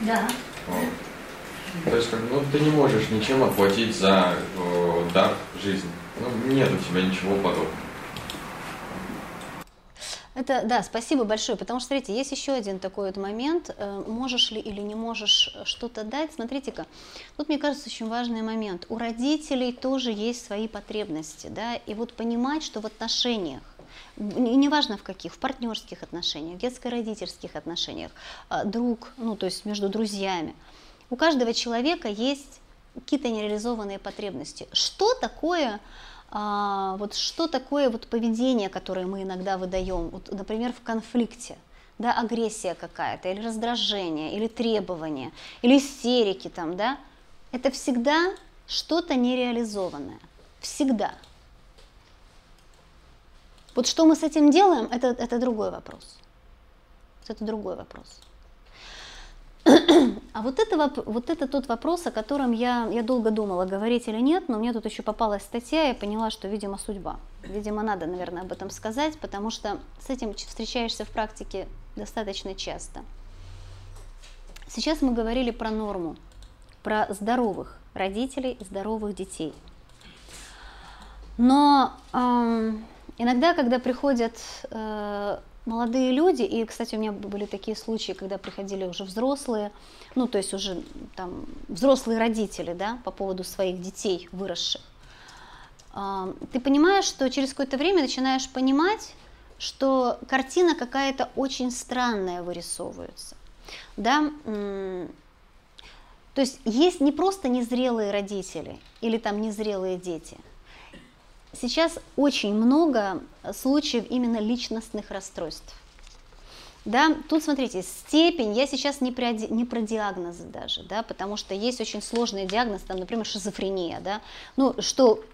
Да. Вот. То есть, как, ну, ты не можешь ничем отплатить за э, дар жизни. Ну, нет у тебя ничего подобного. Это, да, спасибо большое, потому что, смотрите, есть еще один такой вот момент, э, можешь ли или не можешь что-то дать. Смотрите-ка, тут, мне кажется, очень важный момент. У родителей тоже есть свои потребности, да, и вот понимать, что в отношениях, неважно в каких, в партнерских отношениях, детско-родительских отношениях, друг, ну, то есть между друзьями, у каждого человека есть какие-то нереализованные потребности. Что такое а, вот что такое вот поведение, которое мы иногда выдаем, вот, например, в конфликте, да, агрессия какая-то, или раздражение, или требование, или истерики там, да, это всегда что-то нереализованное, всегда. Вот что мы с этим делаем, это, это другой вопрос. Это другой вопрос. А вот это, вот это тот вопрос, о котором я, я долго думала, говорить или нет, но мне тут еще попалась статья, я поняла, что, видимо, судьба. Видимо, надо, наверное, об этом сказать, потому что с этим встречаешься в практике достаточно часто. Сейчас мы говорили про норму, про здоровых родителей, здоровых детей. Но э, иногда, когда приходят э, молодые люди, и, кстати, у меня были такие случаи, когда приходили уже взрослые, ну, то есть уже там взрослые родители, да, по поводу своих детей выросших, ты понимаешь, что через какое-то время начинаешь понимать, что картина какая-то очень странная вырисовывается, да, то есть есть не просто незрелые родители или там незрелые дети – сейчас очень много случаев именно личностных расстройств. Да, тут смотрите, степень, я сейчас не про, не про диагнозы даже, да, потому что есть очень сложный диагноз, там, например, шизофрения, да, ну, что,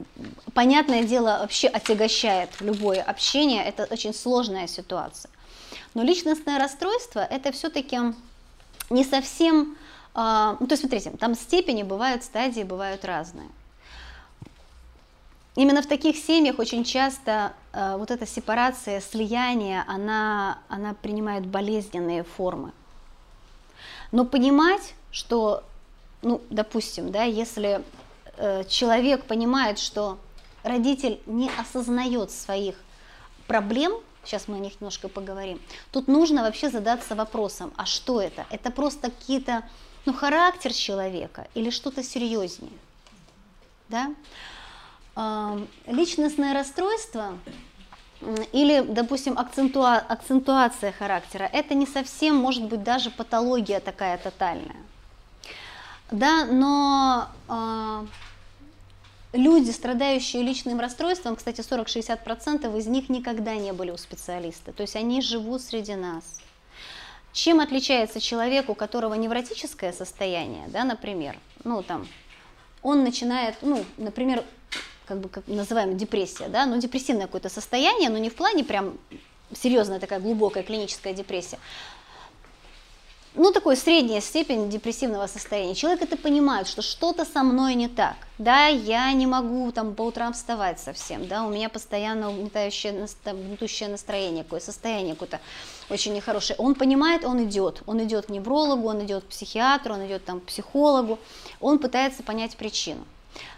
понятное дело, вообще отягощает любое общение, это очень сложная ситуация. Но личностное расстройство это все-таки не совсем, э, ну, то есть, смотрите, там степени бывают, стадии бывают разные. Именно в таких семьях очень часто э, вот эта сепарация, слияние, она, она принимает болезненные формы. Но понимать, что, ну, допустим, да, если э, человек понимает, что родитель не осознает своих проблем, сейчас мы о них немножко поговорим, тут нужно вообще задаться вопросом, а что это? Это просто какие-то, ну, характер человека или что-то серьезнее, да? Личностное расстройство или, допустим, акцентуа акцентуация характера, это не совсем может быть даже патология такая тотальная. Да, но э, люди, страдающие личным расстройством, кстати, 40-60% из них никогда не были у специалиста, то есть они живут среди нас. Чем отличается человек, у которого невротическое состояние, да, например, ну там, он начинает, ну, например, как бы как называем депрессия, да, но депрессивное какое-то состояние, но не в плане прям серьезная такая глубокая клиническая депрессия, ну, такой средняя степень депрессивного состояния. Человек это понимает, что что-то со мной не так. Да, я не могу там по утрам вставать совсем, да, у меня постоянно угнетающее, гнетущее настроение, какое состояние какое-то очень нехорошее. Он понимает, он идет, он идет к неврологу, он идет к психиатру, он идет там к психологу, он пытается понять причину.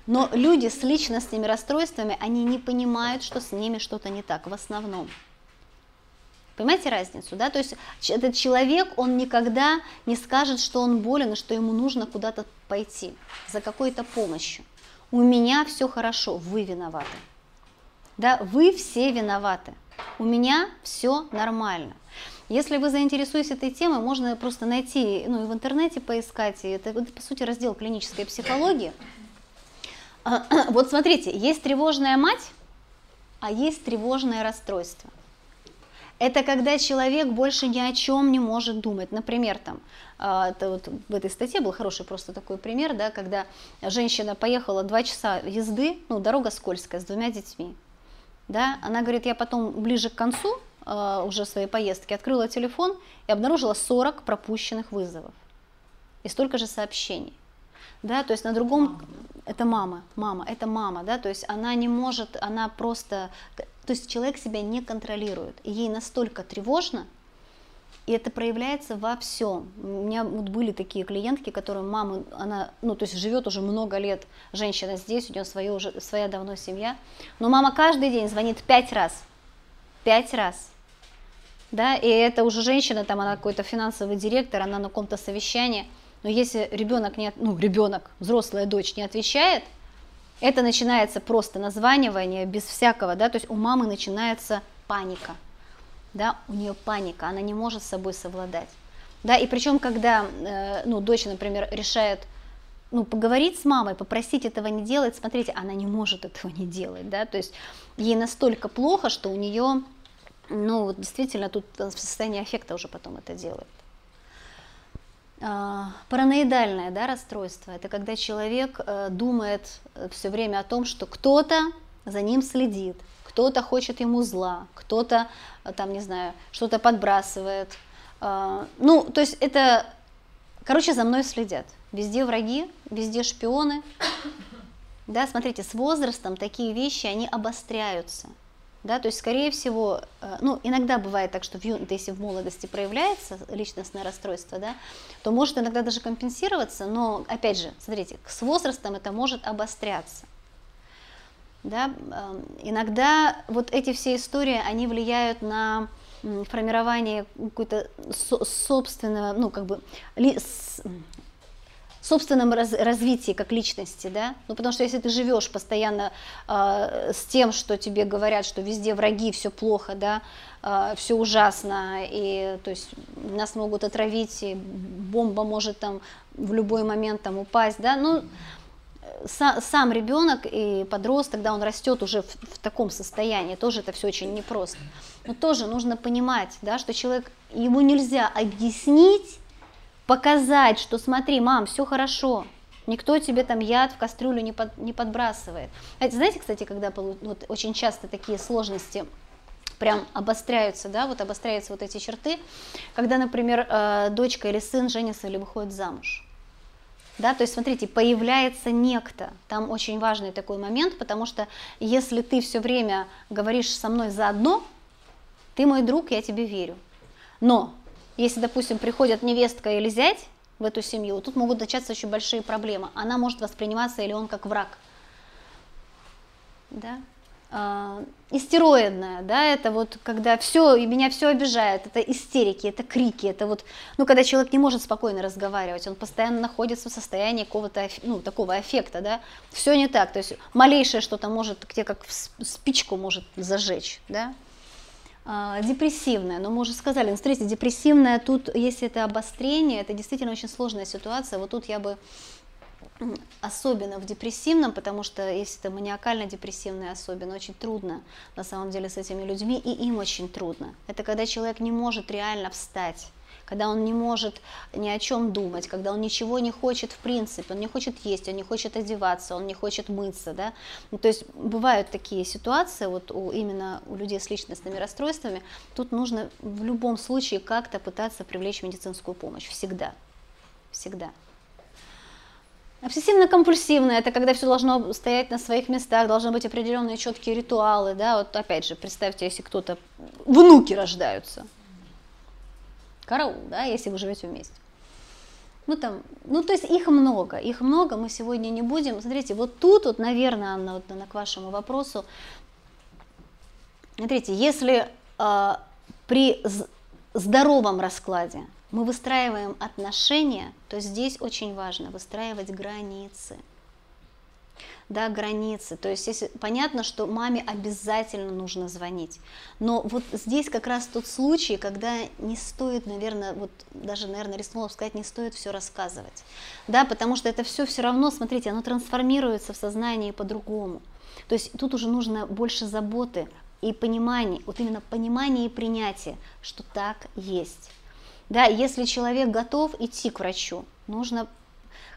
Но люди с личностными расстройствами, они не понимают, что с ними что-то не так в основном. Понимаете разницу, да? То есть этот человек, он никогда не скажет, что он болен что ему нужно куда-то пойти за какой-то помощью. У меня все хорошо, вы виноваты. Да, вы все виноваты. У меня все нормально. Если вы заинтересуетесь этой темой, можно просто найти, ну и в интернете поискать. Это, это по сути раздел клинической психологии. Вот смотрите, есть тревожная мать, а есть тревожное расстройство. Это когда человек больше ни о чем не может думать. Например, там, а, это вот в этой статье был хороший просто такой пример, да, когда женщина поехала два часа езды, ну, дорога скользкая, с двумя детьми. Да, она говорит, я потом ближе к концу э, уже своей поездки открыла телефон и обнаружила 40 пропущенных вызовов и столько же сообщений. Да, то есть на другом, это мама, мама, это мама, да, то есть она не может, она просто, то есть человек себя не контролирует, и ей настолько тревожно, и это проявляется во всем. У меня вот были такие клиентки, которые мама, она, ну, то есть живет уже много лет, женщина здесь, у нее свое уже, своя давно семья, но мама каждый день звонит пять раз, пять раз, да, и это уже женщина, там она какой-то финансовый директор, она на каком-то совещании – но если ребенок не, ну, ребенок, взрослая дочь не отвечает, это начинается просто названивание без всякого, да, то есть у мамы начинается паника, да, у нее паника, она не может с собой совладать, да, и причем, когда, э, ну, дочь, например, решает ну, поговорить с мамой, попросить этого не делать, смотрите, она не может этого не делать, да, то есть ей настолько плохо, что у нее, ну, действительно тут в состоянии аффекта уже потом это делает. А, параноидальное да, расстройство – это когда человек э, думает все время о том, что кто-то за ним следит, кто-то хочет ему зла, кто-то, э, там, не знаю, что-то подбрасывает. А, ну, то есть это, короче, за мной следят. Везде враги, везде шпионы. Да, смотрите, с возрастом такие вещи, они обостряются – да, то есть, скорее всего, э, ну, иногда бывает так, что в, ю... если в молодости проявляется личностное расстройство, да, то может иногда даже компенсироваться, но, опять же, смотрите, с возрастом это может обостряться. Да, эм, иногда вот эти все истории, они влияют на формирование какой-то собственного, ну, как бы, собственном раз, развитии как личности, да, ну потому что если ты живешь постоянно э, с тем, что тебе говорят, что везде враги, все плохо, да, э, все ужасно, и то есть нас могут отравить, и бомба может там в любой момент там упасть, да, ну сам ребенок и подросток, когда он растет уже в, в таком состоянии, тоже это все очень непросто. Но тоже нужно понимать, да, что человек, ему нельзя объяснить показать, что смотри, мам, все хорошо, никто тебе там яд в кастрюлю не, под, не подбрасывает. Это, знаете, кстати, когда вот, очень часто такие сложности прям обостряются, да, вот обостряются вот эти черты, когда, например, э, дочка или сын женится или выходит замуж. Да, то есть, смотрите, появляется некто. Там очень важный такой момент, потому что если ты все время говоришь со мной заодно, ты мой друг, я тебе верю. Но если, допустим, приходят невестка или зять в эту семью, тут могут начаться очень большие проблемы. Она может восприниматься или он как враг. Да? А, истероидная, да, это вот когда все, и меня все обижает, это истерики, это крики, это вот, ну, когда человек не может спокойно разговаривать, он постоянно находится в состоянии какого-то, ну, такого эффекта, да, все не так, то есть малейшее что-то может, где как спичку может зажечь, да, депрессивная, но мы уже сказали, ну, смотрите, депрессивная тут, если это обострение, это действительно очень сложная ситуация. Вот тут я бы особенно в депрессивном, потому что если это маниакально-депрессивное особенно, очень трудно на самом деле с этими людьми, и им очень трудно. Это когда человек не может реально встать когда он не может ни о чем думать, когда он ничего не хочет в принципе, он не хочет есть, он не хочет одеваться, он не хочет мыться, да, ну, то есть бывают такие ситуации, вот у, именно у людей с личностными расстройствами, тут нужно в любом случае как-то пытаться привлечь медицинскую помощь, всегда, всегда. Обсессивно-компульсивное – это когда все должно стоять на своих местах, должны быть определенные четкие ритуалы, да, вот опять же, представьте, если кто-то, внуки рождаются, караул, да, если вы живете вместе. Ну, там, ну, то есть их много, их много, мы сегодня не будем. Смотрите, вот тут, вот, наверное, Анна, вот, к вашему вопросу, смотрите, если э, при здоровом раскладе мы выстраиваем отношения, то здесь очень важно выстраивать границы – да, границы. То есть если, понятно, что маме обязательно нужно звонить. Но вот здесь как раз тот случай, когда не стоит, наверное, вот даже, наверное, рискнула сказать, не стоит все рассказывать. Да, потому что это все все равно, смотрите, оно трансформируется в сознании по-другому. То есть тут уже нужно больше заботы и понимания, вот именно понимание и принятие, что так есть. Да, если человек готов идти к врачу, нужно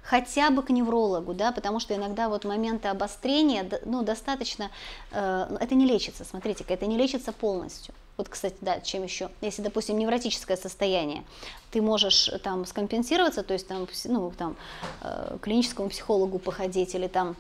хотя бы к неврологу, да, потому что иногда вот моменты обострения, ну, достаточно, э, это не лечится, смотрите-ка, это не лечится полностью. Вот, кстати, да, чем еще, если, допустим, невротическое состояние, ты можешь там скомпенсироваться, то есть там, ну, там, э, клиническому психологу походить или там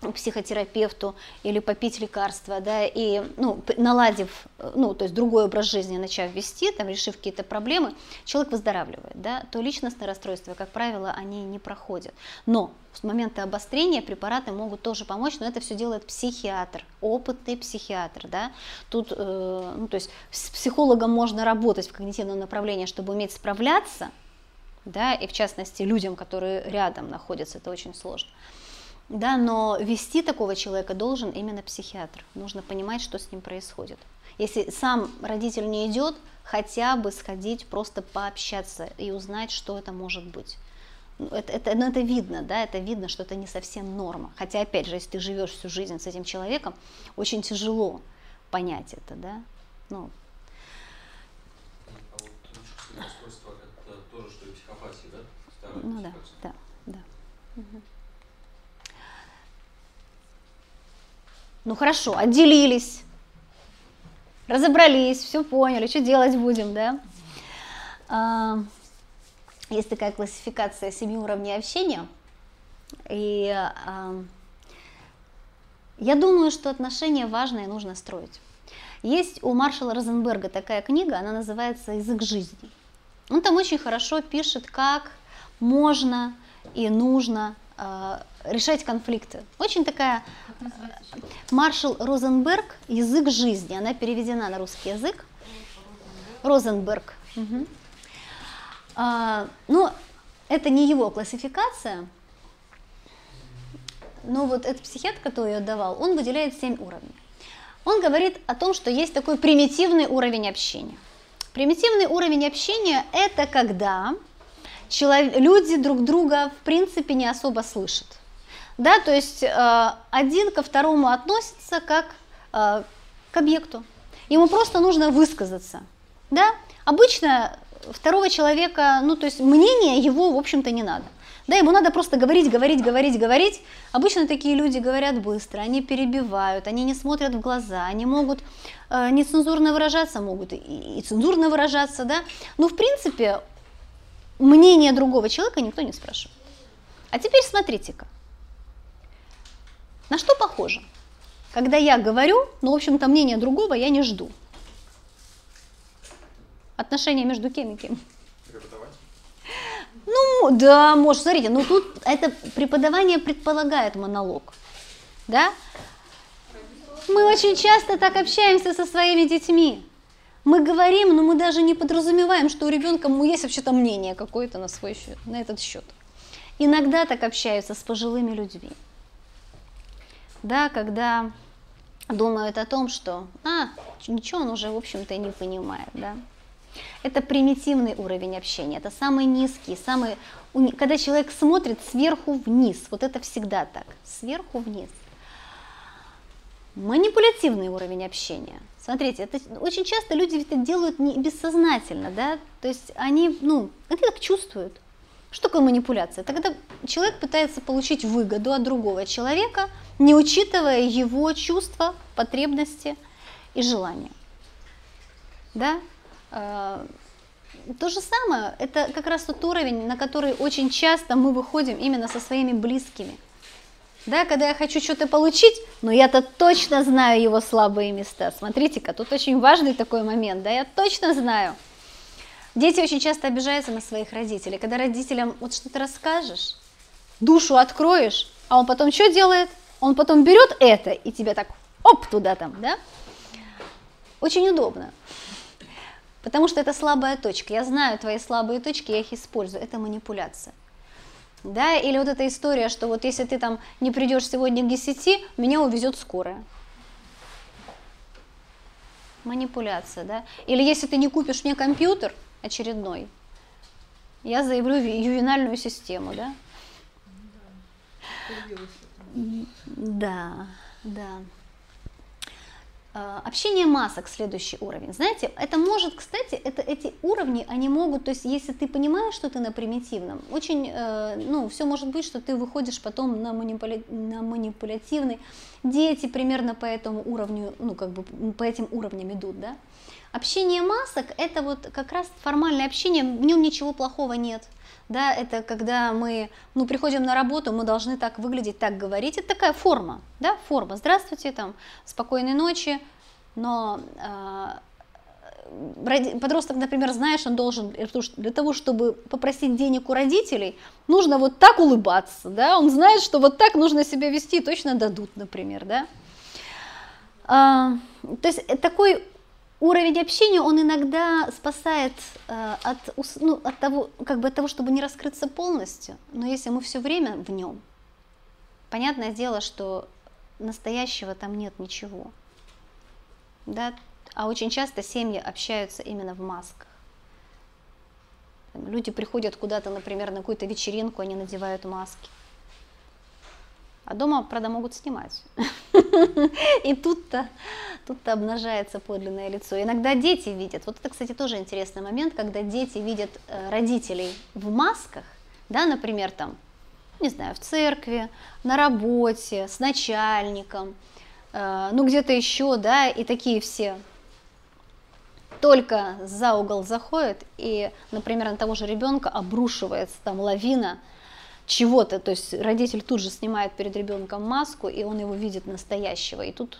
психотерапевту или попить лекарства, да, и, ну, наладив, ну, то есть другой образ жизни начав вести, там, решив какие-то проблемы, человек выздоравливает, да, то личностные расстройства, как правило, они не проходят. Но в моменты обострения препараты могут тоже помочь, но это все делает психиатр, опытный психиатр, да. Тут, э, ну, то есть с психологом можно работать в когнитивном направлении, чтобы уметь справляться, да, и в частности людям, которые рядом находятся, это очень сложно. Да, но вести такого человека должен именно психиатр. Нужно понимать, что с ним происходит. Если сам родитель не идет, хотя бы сходить, просто пообщаться и узнать, что это может быть. Ну, это, это, ну, это видно, да, это видно, что это не совсем норма. Хотя, опять же, если ты живешь всю жизнь с этим человеком, очень тяжело понять это, да. Ну, А вот расстройство это то же, что и психопатия, да? Старая ну да, психопатия. да, да. Мгм. Ну хорошо, отделились, разобрались, все поняли, что делать будем, да? А, Есть такая классификация семи уровней общения, и а, я думаю, что отношения важно и нужно строить. Есть у Маршала Розенберга такая книга, она называется «Язык жизни». Он там очень хорошо пишет, как можно и нужно решать конфликты. Очень такая еще? Маршал Розенберг «Язык жизни». Она переведена на русский язык. Розенберг. Мгм. А, ну, это не его классификация, но вот этот психиатр, который ее давал, он выделяет семь уровней. Он говорит о том, что есть такой примитивный уровень общения. Примитивный уровень общения – это когда люди друг друга в принципе не особо слышат. Да, то есть э, один ко второму относится как э, к объекту. Ему просто нужно высказаться. Да? Обычно второго человека, ну то есть мнение его, в общем-то, не надо. Да, ему надо просто говорить, говорить, говорить, говорить. Обычно такие люди говорят быстро, они перебивают, они не смотрят в глаза, они могут э, нецензурно выражаться, могут и, и цензурно выражаться, да. Но в принципе мнение другого человека никто не спрашивает. А теперь смотрите-ка. На что похоже? Когда я говорю, ну, в общем-то, мнение другого я не жду. Отношения между кем и кем? Ну, да, может, смотрите, ну тут это преподавание предполагает монолог, да? Мы очень часто так общаемся со своими детьми. Мы говорим, но мы даже не подразумеваем, что у ребенка ну, есть вообще-то мнение какое-то на свой счет, на этот счет. Иногда так общаются с пожилыми людьми. Да, когда думают о том, что, а, ничего он уже, в общем-то, не понимает, да. Это примитивный уровень общения, это самый низкий, самый... Когда человек смотрит сверху вниз, вот это всегда так, сверху вниз. Манипулятивный уровень общения. Смотрите, это очень часто люди это делают не бессознательно, да, то есть они, ну, они так чувствуют. Что такое манипуляция? Это когда человек пытается получить выгоду от другого человека, не учитывая его чувства, потребности и желания. Да? Э, То же самое, это как раз тот уровень, на который очень часто мы выходим именно со своими близкими. Да, когда я хочу что-то получить, но я-то точно знаю его слабые места. Смотрите-ка, тут очень важный такой момент, да, я точно знаю. Дети очень часто обижаются на своих родителей. Когда родителям вот что-то расскажешь, душу откроешь, а он потом что делает? Он потом берет это и тебя так оп туда там, да? Очень удобно. Потому что это слабая точка. Я знаю твои слабые точки, я их использую. Это манипуляция. Да, или вот эта история, что вот если ты там не придешь сегодня к 10, меня увезет скорая. Манипуляция, да. Или если ты не купишь мне компьютер очередной, я заявлю ювенальную систему, да. Да, да. А, Общение масок следующий уровень. Знаете, это может, кстати, это, эти уровни, они могут, то есть если ты понимаешь, что ты на примитивном, очень, э, ну, все может быть, что ты выходишь потом на, манипуля- на манипулятивный. Дети примерно по этому уровню, ну, как бы по этим уровням идут, да. Общение масок – это вот как раз формальное общение, в нем ничего плохого нет. Да, это когда мы ну, приходим на работу, мы должны так выглядеть, так говорить. Это такая форма, да, форма. Здравствуйте, там, спокойной ночи. Но э, подросток, например, знаешь, он должен для того, ш- для того, чтобы попросить денег у родителей, нужно вот так улыбаться, да, он знает, что вот так нужно себя вести, точно дадут, например, да. А, то есть э, такой уровень общения, он иногда спасает э, от, ну, от, того, как бы от того, чтобы не раскрыться полностью, но если мы все время в нем, понятное дело, что настоящего там нет ничего. Да? А очень часто семьи общаются именно в масках. Люди приходят куда-то, например, на какую-то вечеринку, они надевают маски. А дома, правда, могут снимать. И тут-то тут обнажается подлинное лицо. Иногда дети видят. Вот это, кстати, тоже интересный момент, когда дети видят э, родителей в масках, да, например, там, не знаю, в церкви, на работе, с начальником, э, ну где-то еще, да, и такие все только за угол заходят, и, например, на того же ребенка обрушивается там лавина чего-то, то есть родитель тут же снимает перед ребенком маску, и он его видит настоящего, и тут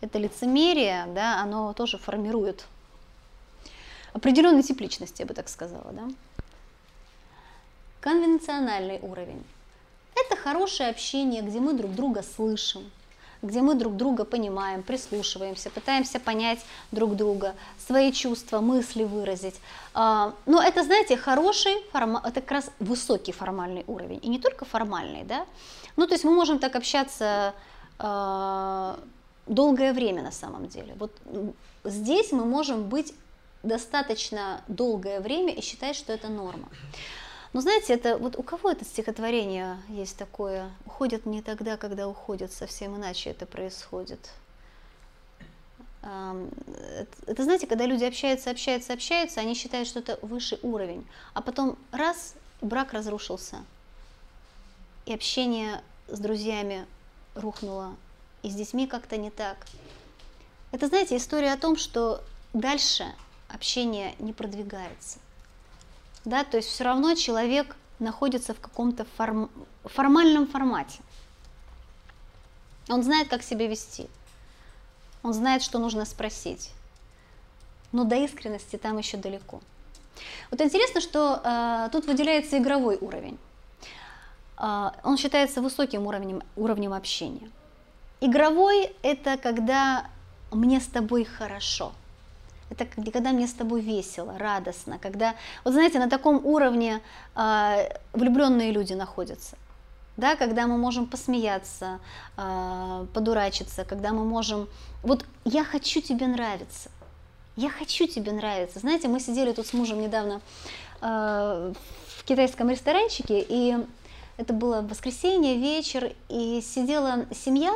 это лицемерие, да, оно тоже формирует определенный тип личности, я бы так сказала, да. Конвенциональный уровень. Это хорошее общение, где мы друг друга слышим, где мы друг друга понимаем, прислушиваемся, пытаемся понять друг друга, свои чувства, мысли выразить. А, но это, знаете, хороший, это как раз высокий формальный уровень. И не только формальный, да. Ну, то есть мы можем так общаться а, долгое время на самом деле. Вот здесь мы можем быть достаточно долгое время и считать, что это норма. Но знаете, это вот у кого это стихотворение есть такое? Уходят не тогда, когда уходят, совсем иначе это происходит. Это, знаете, когда люди общаются, общаются, общаются, они считают, что это высший уровень, а потом раз, брак разрушился, и общение с друзьями рухнуло, и с детьми как-то не так. Это, знаете, история о том, что дальше общение не продвигается да, то есть все равно человек находится в каком-то форм, формальном формате. Он знает, как себя вести, он знает, что нужно спросить, но до искренности там еще далеко. Вот интересно, что э, тут выделяется игровой уровень. Э, он считается высоким уровнем, уровнем общения. Игровой – это когда мне с тобой хорошо – это когда мне с тобой весело, радостно, когда, вот знаете, на таком уровне э, влюбленные люди находятся. Да, когда мы можем посмеяться, э, подурачиться, когда мы можем... Вот я хочу тебе нравиться, я хочу тебе нравиться. Знаете, мы сидели тут с мужем недавно э, в китайском ресторанчике, и это было воскресенье, вечер, и сидела семья,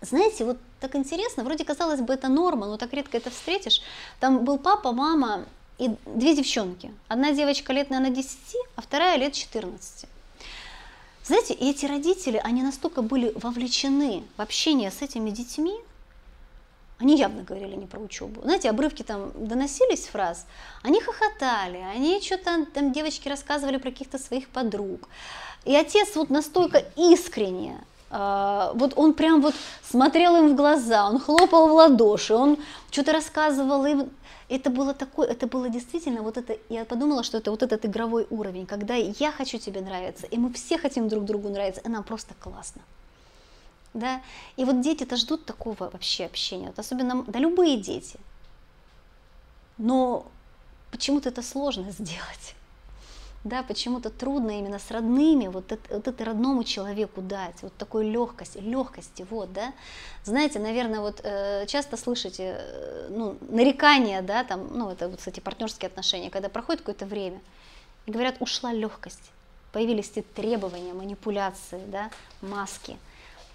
знаете, вот так интересно, вроде казалось бы это норма, но так редко это встретишь. Там был папа, мама и две девчонки. Одна девочка лет, наверное, 10, а вторая лет 14. Знаете, и эти родители, они настолько были вовлечены в общение с этими детьми, они явно говорили не про учебу. Знаете, обрывки там доносились фраз, они хохотали, они что-то там девочки рассказывали про каких-то своих подруг. И отец вот настолько искренне вот он прям вот смотрел им в глаза, он хлопал в ладоши, он что-то рассказывал им. Это было такое, это было действительно вот это, я подумала, что это вот этот игровой уровень, когда я хочу тебе нравиться, и мы все хотим друг другу нравиться, и нам просто классно. Да? И вот дети-то ждут такого вообще общения, вот особенно, да любые дети. Но почему-то это сложно сделать да, почему-то трудно именно с родными вот это, вот это родному человеку дать, вот такой легкости, легкости, вот, да. Знаете, наверное, вот э, часто слышите, э, ну, нарекания, да, там, ну, это, вот, кстати, партнерские отношения, когда проходит какое-то время, и говорят, ушла легкость, появились эти требования, манипуляции, да, маски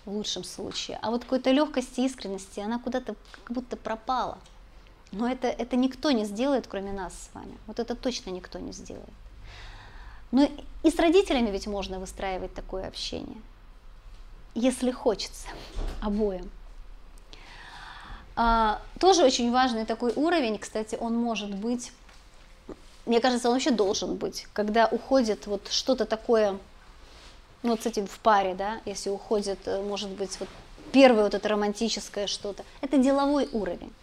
в лучшем случае, а вот какой-то легкости, искренности, она куда-то как будто пропала. Но это, это никто не сделает, кроме нас с вами. Вот это точно никто не сделает. Но и с родителями ведь можно выстраивать такое общение, если хочется, обоим. А, тоже очень важный такой уровень, кстати, он может быть, мне кажется, он вообще должен быть, когда уходит вот что-то такое, ну вот с этим в паре, да, если уходит, э, может быть, вот первое вот это романтическое что-то, это деловой уровень.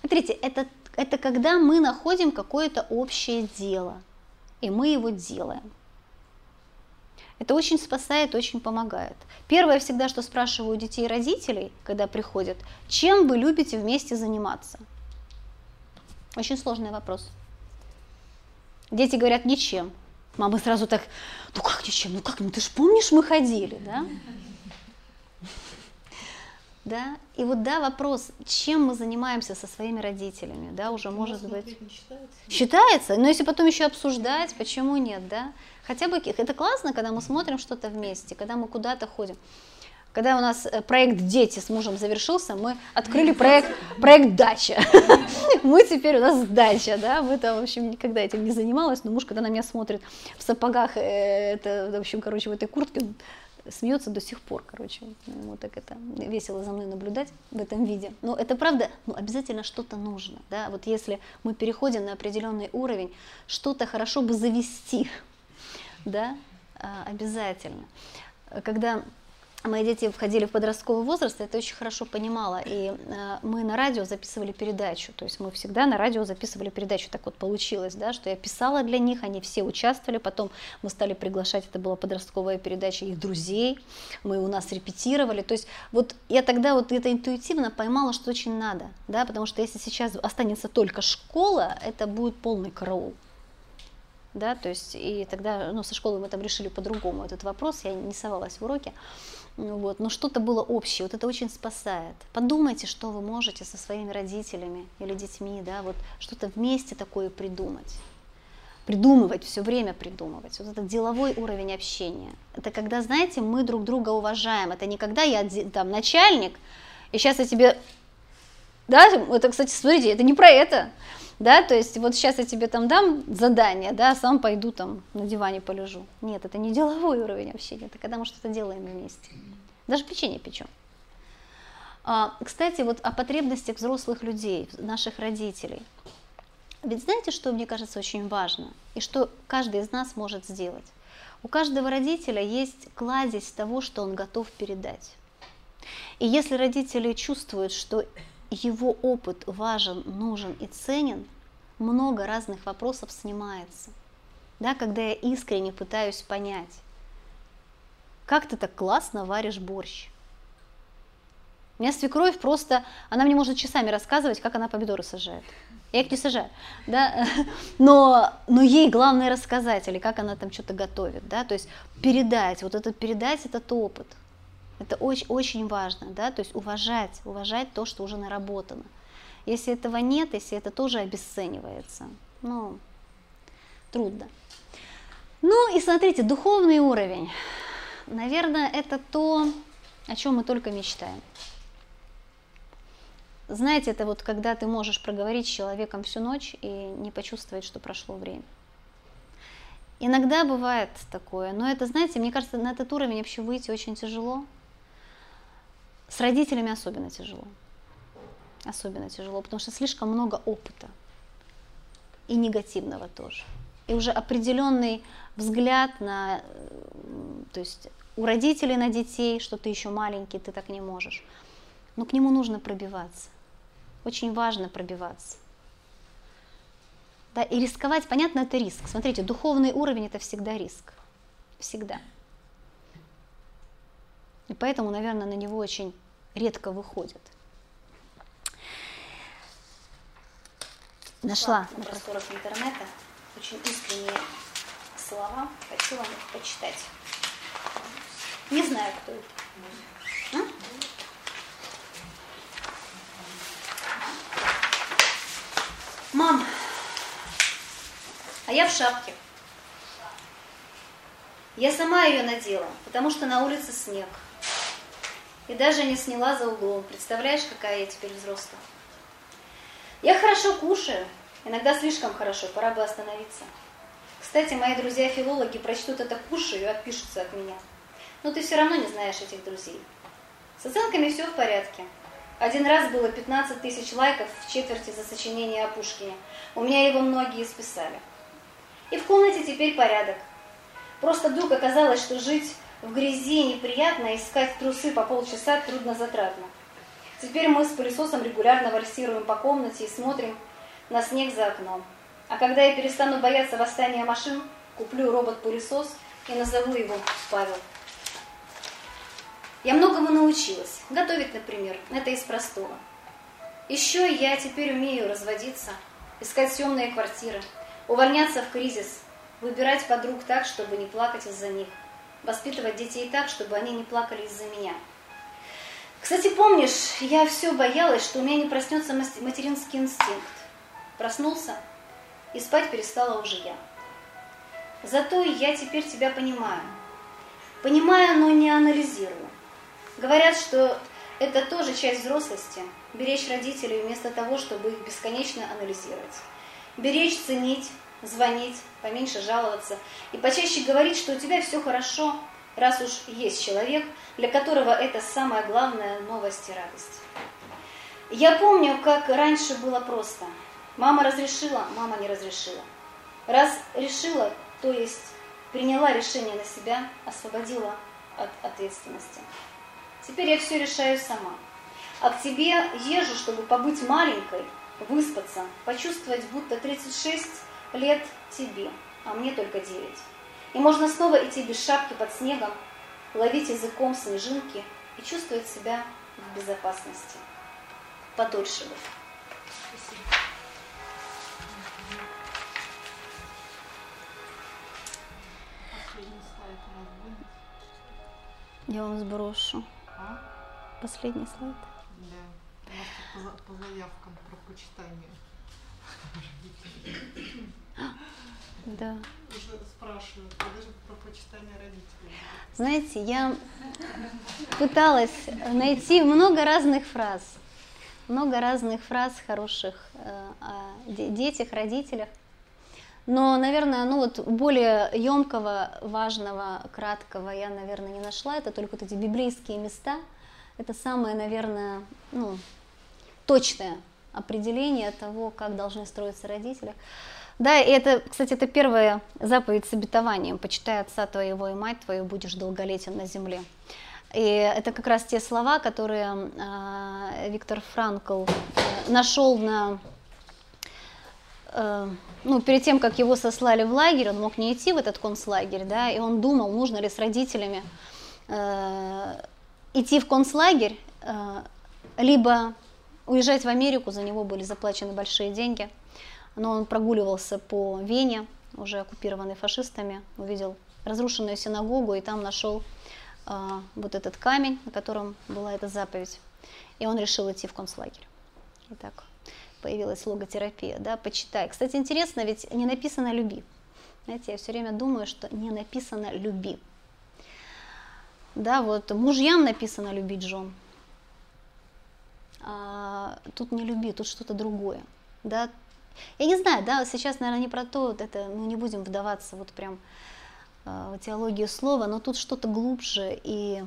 Смотрите, это, это когда мы находим какое-то общее дело, и мы его делаем. Это очень спасает, очень помогает. Первое всегда, что спрашиваю детей и родителей, когда приходят, чем вы любите вместе заниматься? Очень сложный вопрос. Дети говорят, ничем. Мама сразу так, ну как ничем, ну как, ну ты же помнишь, мы ходили, да? Да? И вот да, вопрос, чем мы занимаемся со своими родителями, да, уже может быть. Считается? Считается, но если потом еще обсуждать, почему нет, да? Хотя бы это классно, когда мы смотрим что-то вместе, когда мы куда-то ходим. Когда у нас э, проект «Дети» с мужем завершился, мы открыли проект, проект «Дача». Мы теперь у нас дача, да, мы там, в общем, никогда этим не занималась, но муж, когда на меня смотрит в сапогах, э, это, в общем, короче, в этой куртке, смеется до сих пор, короче, ему так это весело за мной наблюдать в этом виде. Но это правда, ну, обязательно что-то нужно, да, вот если мы переходим на определенный уровень, что-то хорошо бы завести, да, а, обязательно. Когда мои дети входили в подростковый возраст, я это очень хорошо понимала. И э, мы на радио записывали передачу. То есть мы всегда на радио записывали передачу. Так вот получилось, да, что я писала для них, они все участвовали. Потом мы стали приглашать, это была подростковая передача их друзей. Мы у нас репетировали. То есть вот я тогда вот это интуитивно поймала, что очень надо. Да, потому что если сейчас останется только школа, это будет полный караул да, то есть и тогда, ну, со школы мы там решили по-другому этот вопрос, я не совалась в уроки, ну вот, но что-то было общее, вот это очень спасает. Подумайте, что вы можете со своими родителями или детьми, да, вот что-то вместе такое придумать. Придумывать, все время придумывать. Вот этот деловой уровень общения. Это когда, знаете, мы друг друга уважаем. Это не когда я там начальник, и сейчас я тебе... Да, это, кстати, смотрите, это не про это да, то есть вот сейчас я тебе там дам задание, да, сам пойду там на диване полежу. Нет, это не деловой уровень общения, это когда мы что-то делаем вместе. Даже печенье печем. А, кстати, вот о потребностях взрослых людей, наших родителей. Ведь знаете, что мне кажется очень важно, и что каждый из нас может сделать? У каждого родителя есть кладезь того, что он готов передать. И если родители чувствуют, что его опыт важен, нужен и ценен, много разных вопросов снимается. Да, когда я искренне пытаюсь понять, как ты так классно варишь борщ. У меня свекровь просто, она мне может часами рассказывать, как она помидоры сажает. Я их не сажаю, да, но, но ей главное рассказать, или как она там что-то готовит, да, то есть передать, вот это передать этот опот – это очень, очень важно, да, то есть уважать, уважать то, что уже наработано. Если этого нет, если это тоже обесценивается, ну, трудно. Ну и смотрите, духовный уровень. Наверное, это то, о чем мы только мечтаем. Знаете, это вот когда ты можешь проговорить с человеком всю ночь и не почувствовать, что прошло время. Иногда бывает такое, но это, знаете, мне кажется, на этот уровень вообще выйти очень тяжело. С родителями особенно тяжело. Особенно тяжело, потому что слишком много опыта. И негативного тоже. И уже определенный взгляд на, то есть у родителей на детей, что ты еще маленький, ты так не можешь. Но к нему нужно пробиваться. Очень важно пробиваться. Да, и рисковать, понятно, это риск. Смотрите, духовный уровень это всегда риск. Всегда. И поэтому, наверное, на него очень редко выходят. Нашла на просторах интернета очень искренние слова. Хочу вам их почитать. Не знаю, кто это. А? Мам, а я в шапке. Я сама ее надела, потому что на улице снег. И даже не сняла за углом. Представляешь, какая я теперь взрослая? Я хорошо кушаю, иногда слишком хорошо, пора бы остановиться. Кстати, мои друзья-филологи прочтут это «кушаю» и отпишутся от меня. Но ты все равно не знаешь этих друзей. С оценками все в порядке. Один раз было 15 тысяч лайков в четверти за сочинение о Пушкине. У меня его многие списали. И в комнате теперь порядок. Просто вдруг оказалось, что жить в грязи неприятно, искать трусы по полчаса трудно затратно. Теперь мы с пылесосом регулярно вальсируем по комнате и смотрим на снег за окном. А когда я перестану бояться восстания машин, куплю робот-пылесос и назову его Павел. Я многому научилась. Готовить, например, это из простого. Еще я теперь умею разводиться, искать съемные квартиры, увольняться в кризис, выбирать подруг так, чтобы не плакать из-за них воспитывать детей так, чтобы они не плакали из-за меня. Кстати, помнишь, я все боялась, что у меня не проснется материнский инстинкт. Проснулся, и спать перестала уже я. Зато я теперь тебя понимаю. Понимаю, но не анализирую. Говорят, что это тоже часть взрослости – беречь родителей вместо того, чтобы их бесконечно анализировать. Беречь, ценить, звонить, поменьше жаловаться и почаще говорить, что у тебя все хорошо, раз уж есть человек, для которого это самая главная новость и радость. Я помню, как раньше было просто. Мама разрешила, мама не разрешила. Раз решила, то есть приняла решение на себя, освободила от ответственности. Теперь я все решаю сама. А к тебе езжу, чтобы побыть маленькой, выспаться, почувствовать, будто 36 лет тебе, а мне только 9. И можно снова идти без шапки под снегом, ловить языком снежинки и чувствовать себя в безопасности. Подольше бы. Я вам сброшу. А? Последний слайд. Да. По заявкам про почитание. Да. Уже спрашивают, когда же про почитание родителей? Знаете, я пыталась найти много разных фраз, много разных фраз хороших э, о де- детях, родителях. Но, наверное, ну вот более емкого, важного, краткого я, наверное, не нашла. Это только вот эти библейские места. Это самое, наверное, ну, точное определение того, как должны строиться родители. Да, и это, кстати, это первая заповедь с обетованием. «Почитай отца твоего и мать твою, будешь долголетен на земле». И это как раз те слова, которые э, Виктор Франкл э, нашел на э, ну, перед тем, как его сослали в лагерь, он мог не идти в этот концлагерь, да, и он думал, нужно ли с родителями э, идти в концлагерь, э, либо уезжать в Америку, за него были заплачены большие деньги. Но он прогуливался по Вене, уже оккупированной фашистами, увидел разрушенную синагогу и там нашел э, вот этот камень, на котором была эта заповедь. И он решил идти в концлагерь. И так появилась логотерапия, да, почитай. Кстати, интересно, ведь не написано «люби». Знаете, я все время думаю, что не написано «люби». Да, вот мужьям написано «любить жен», а тут не «люби», тут что-то другое, да. Я не знаю, да, сейчас, наверное, не про то, вот это, ну, не будем вдаваться вот прям э, в теологию слова, но тут что-то глубже и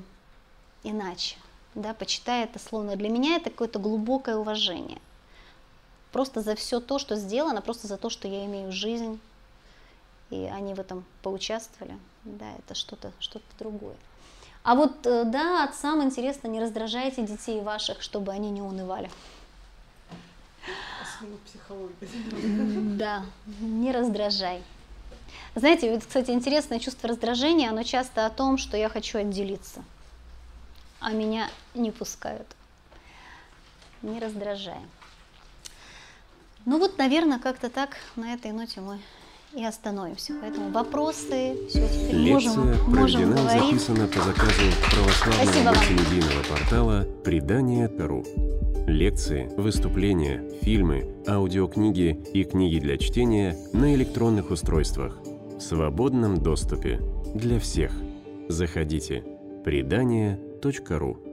иначе, да, почитай это словно. Для меня это какое-то глубокое уважение просто за все то, что сделано, просто за то, что я имею жизнь, и они в этом поучаствовали, да, это что-то что другое. А вот, э, да, отцам интересно, не раздражайте детей ваших, чтобы они не унывали. Да, не раздражай. Знаете, вот, кстати, интересное чувство раздражения, оно часто о том, что я хочу отделиться, а меня не пускают. Не раздражаем. Ну вот, наверное, как-то так на этой ноте мы и остановимся. Поэтому вопросы, все, теперь Лекция можем, можем говорить. записана по заказу православного мультимедийного портала «Предание.ру». Лекции, выступления, фильмы, аудиокниги и книги для чтения на электронных устройствах в свободном доступе для всех. Заходите. Предание.ру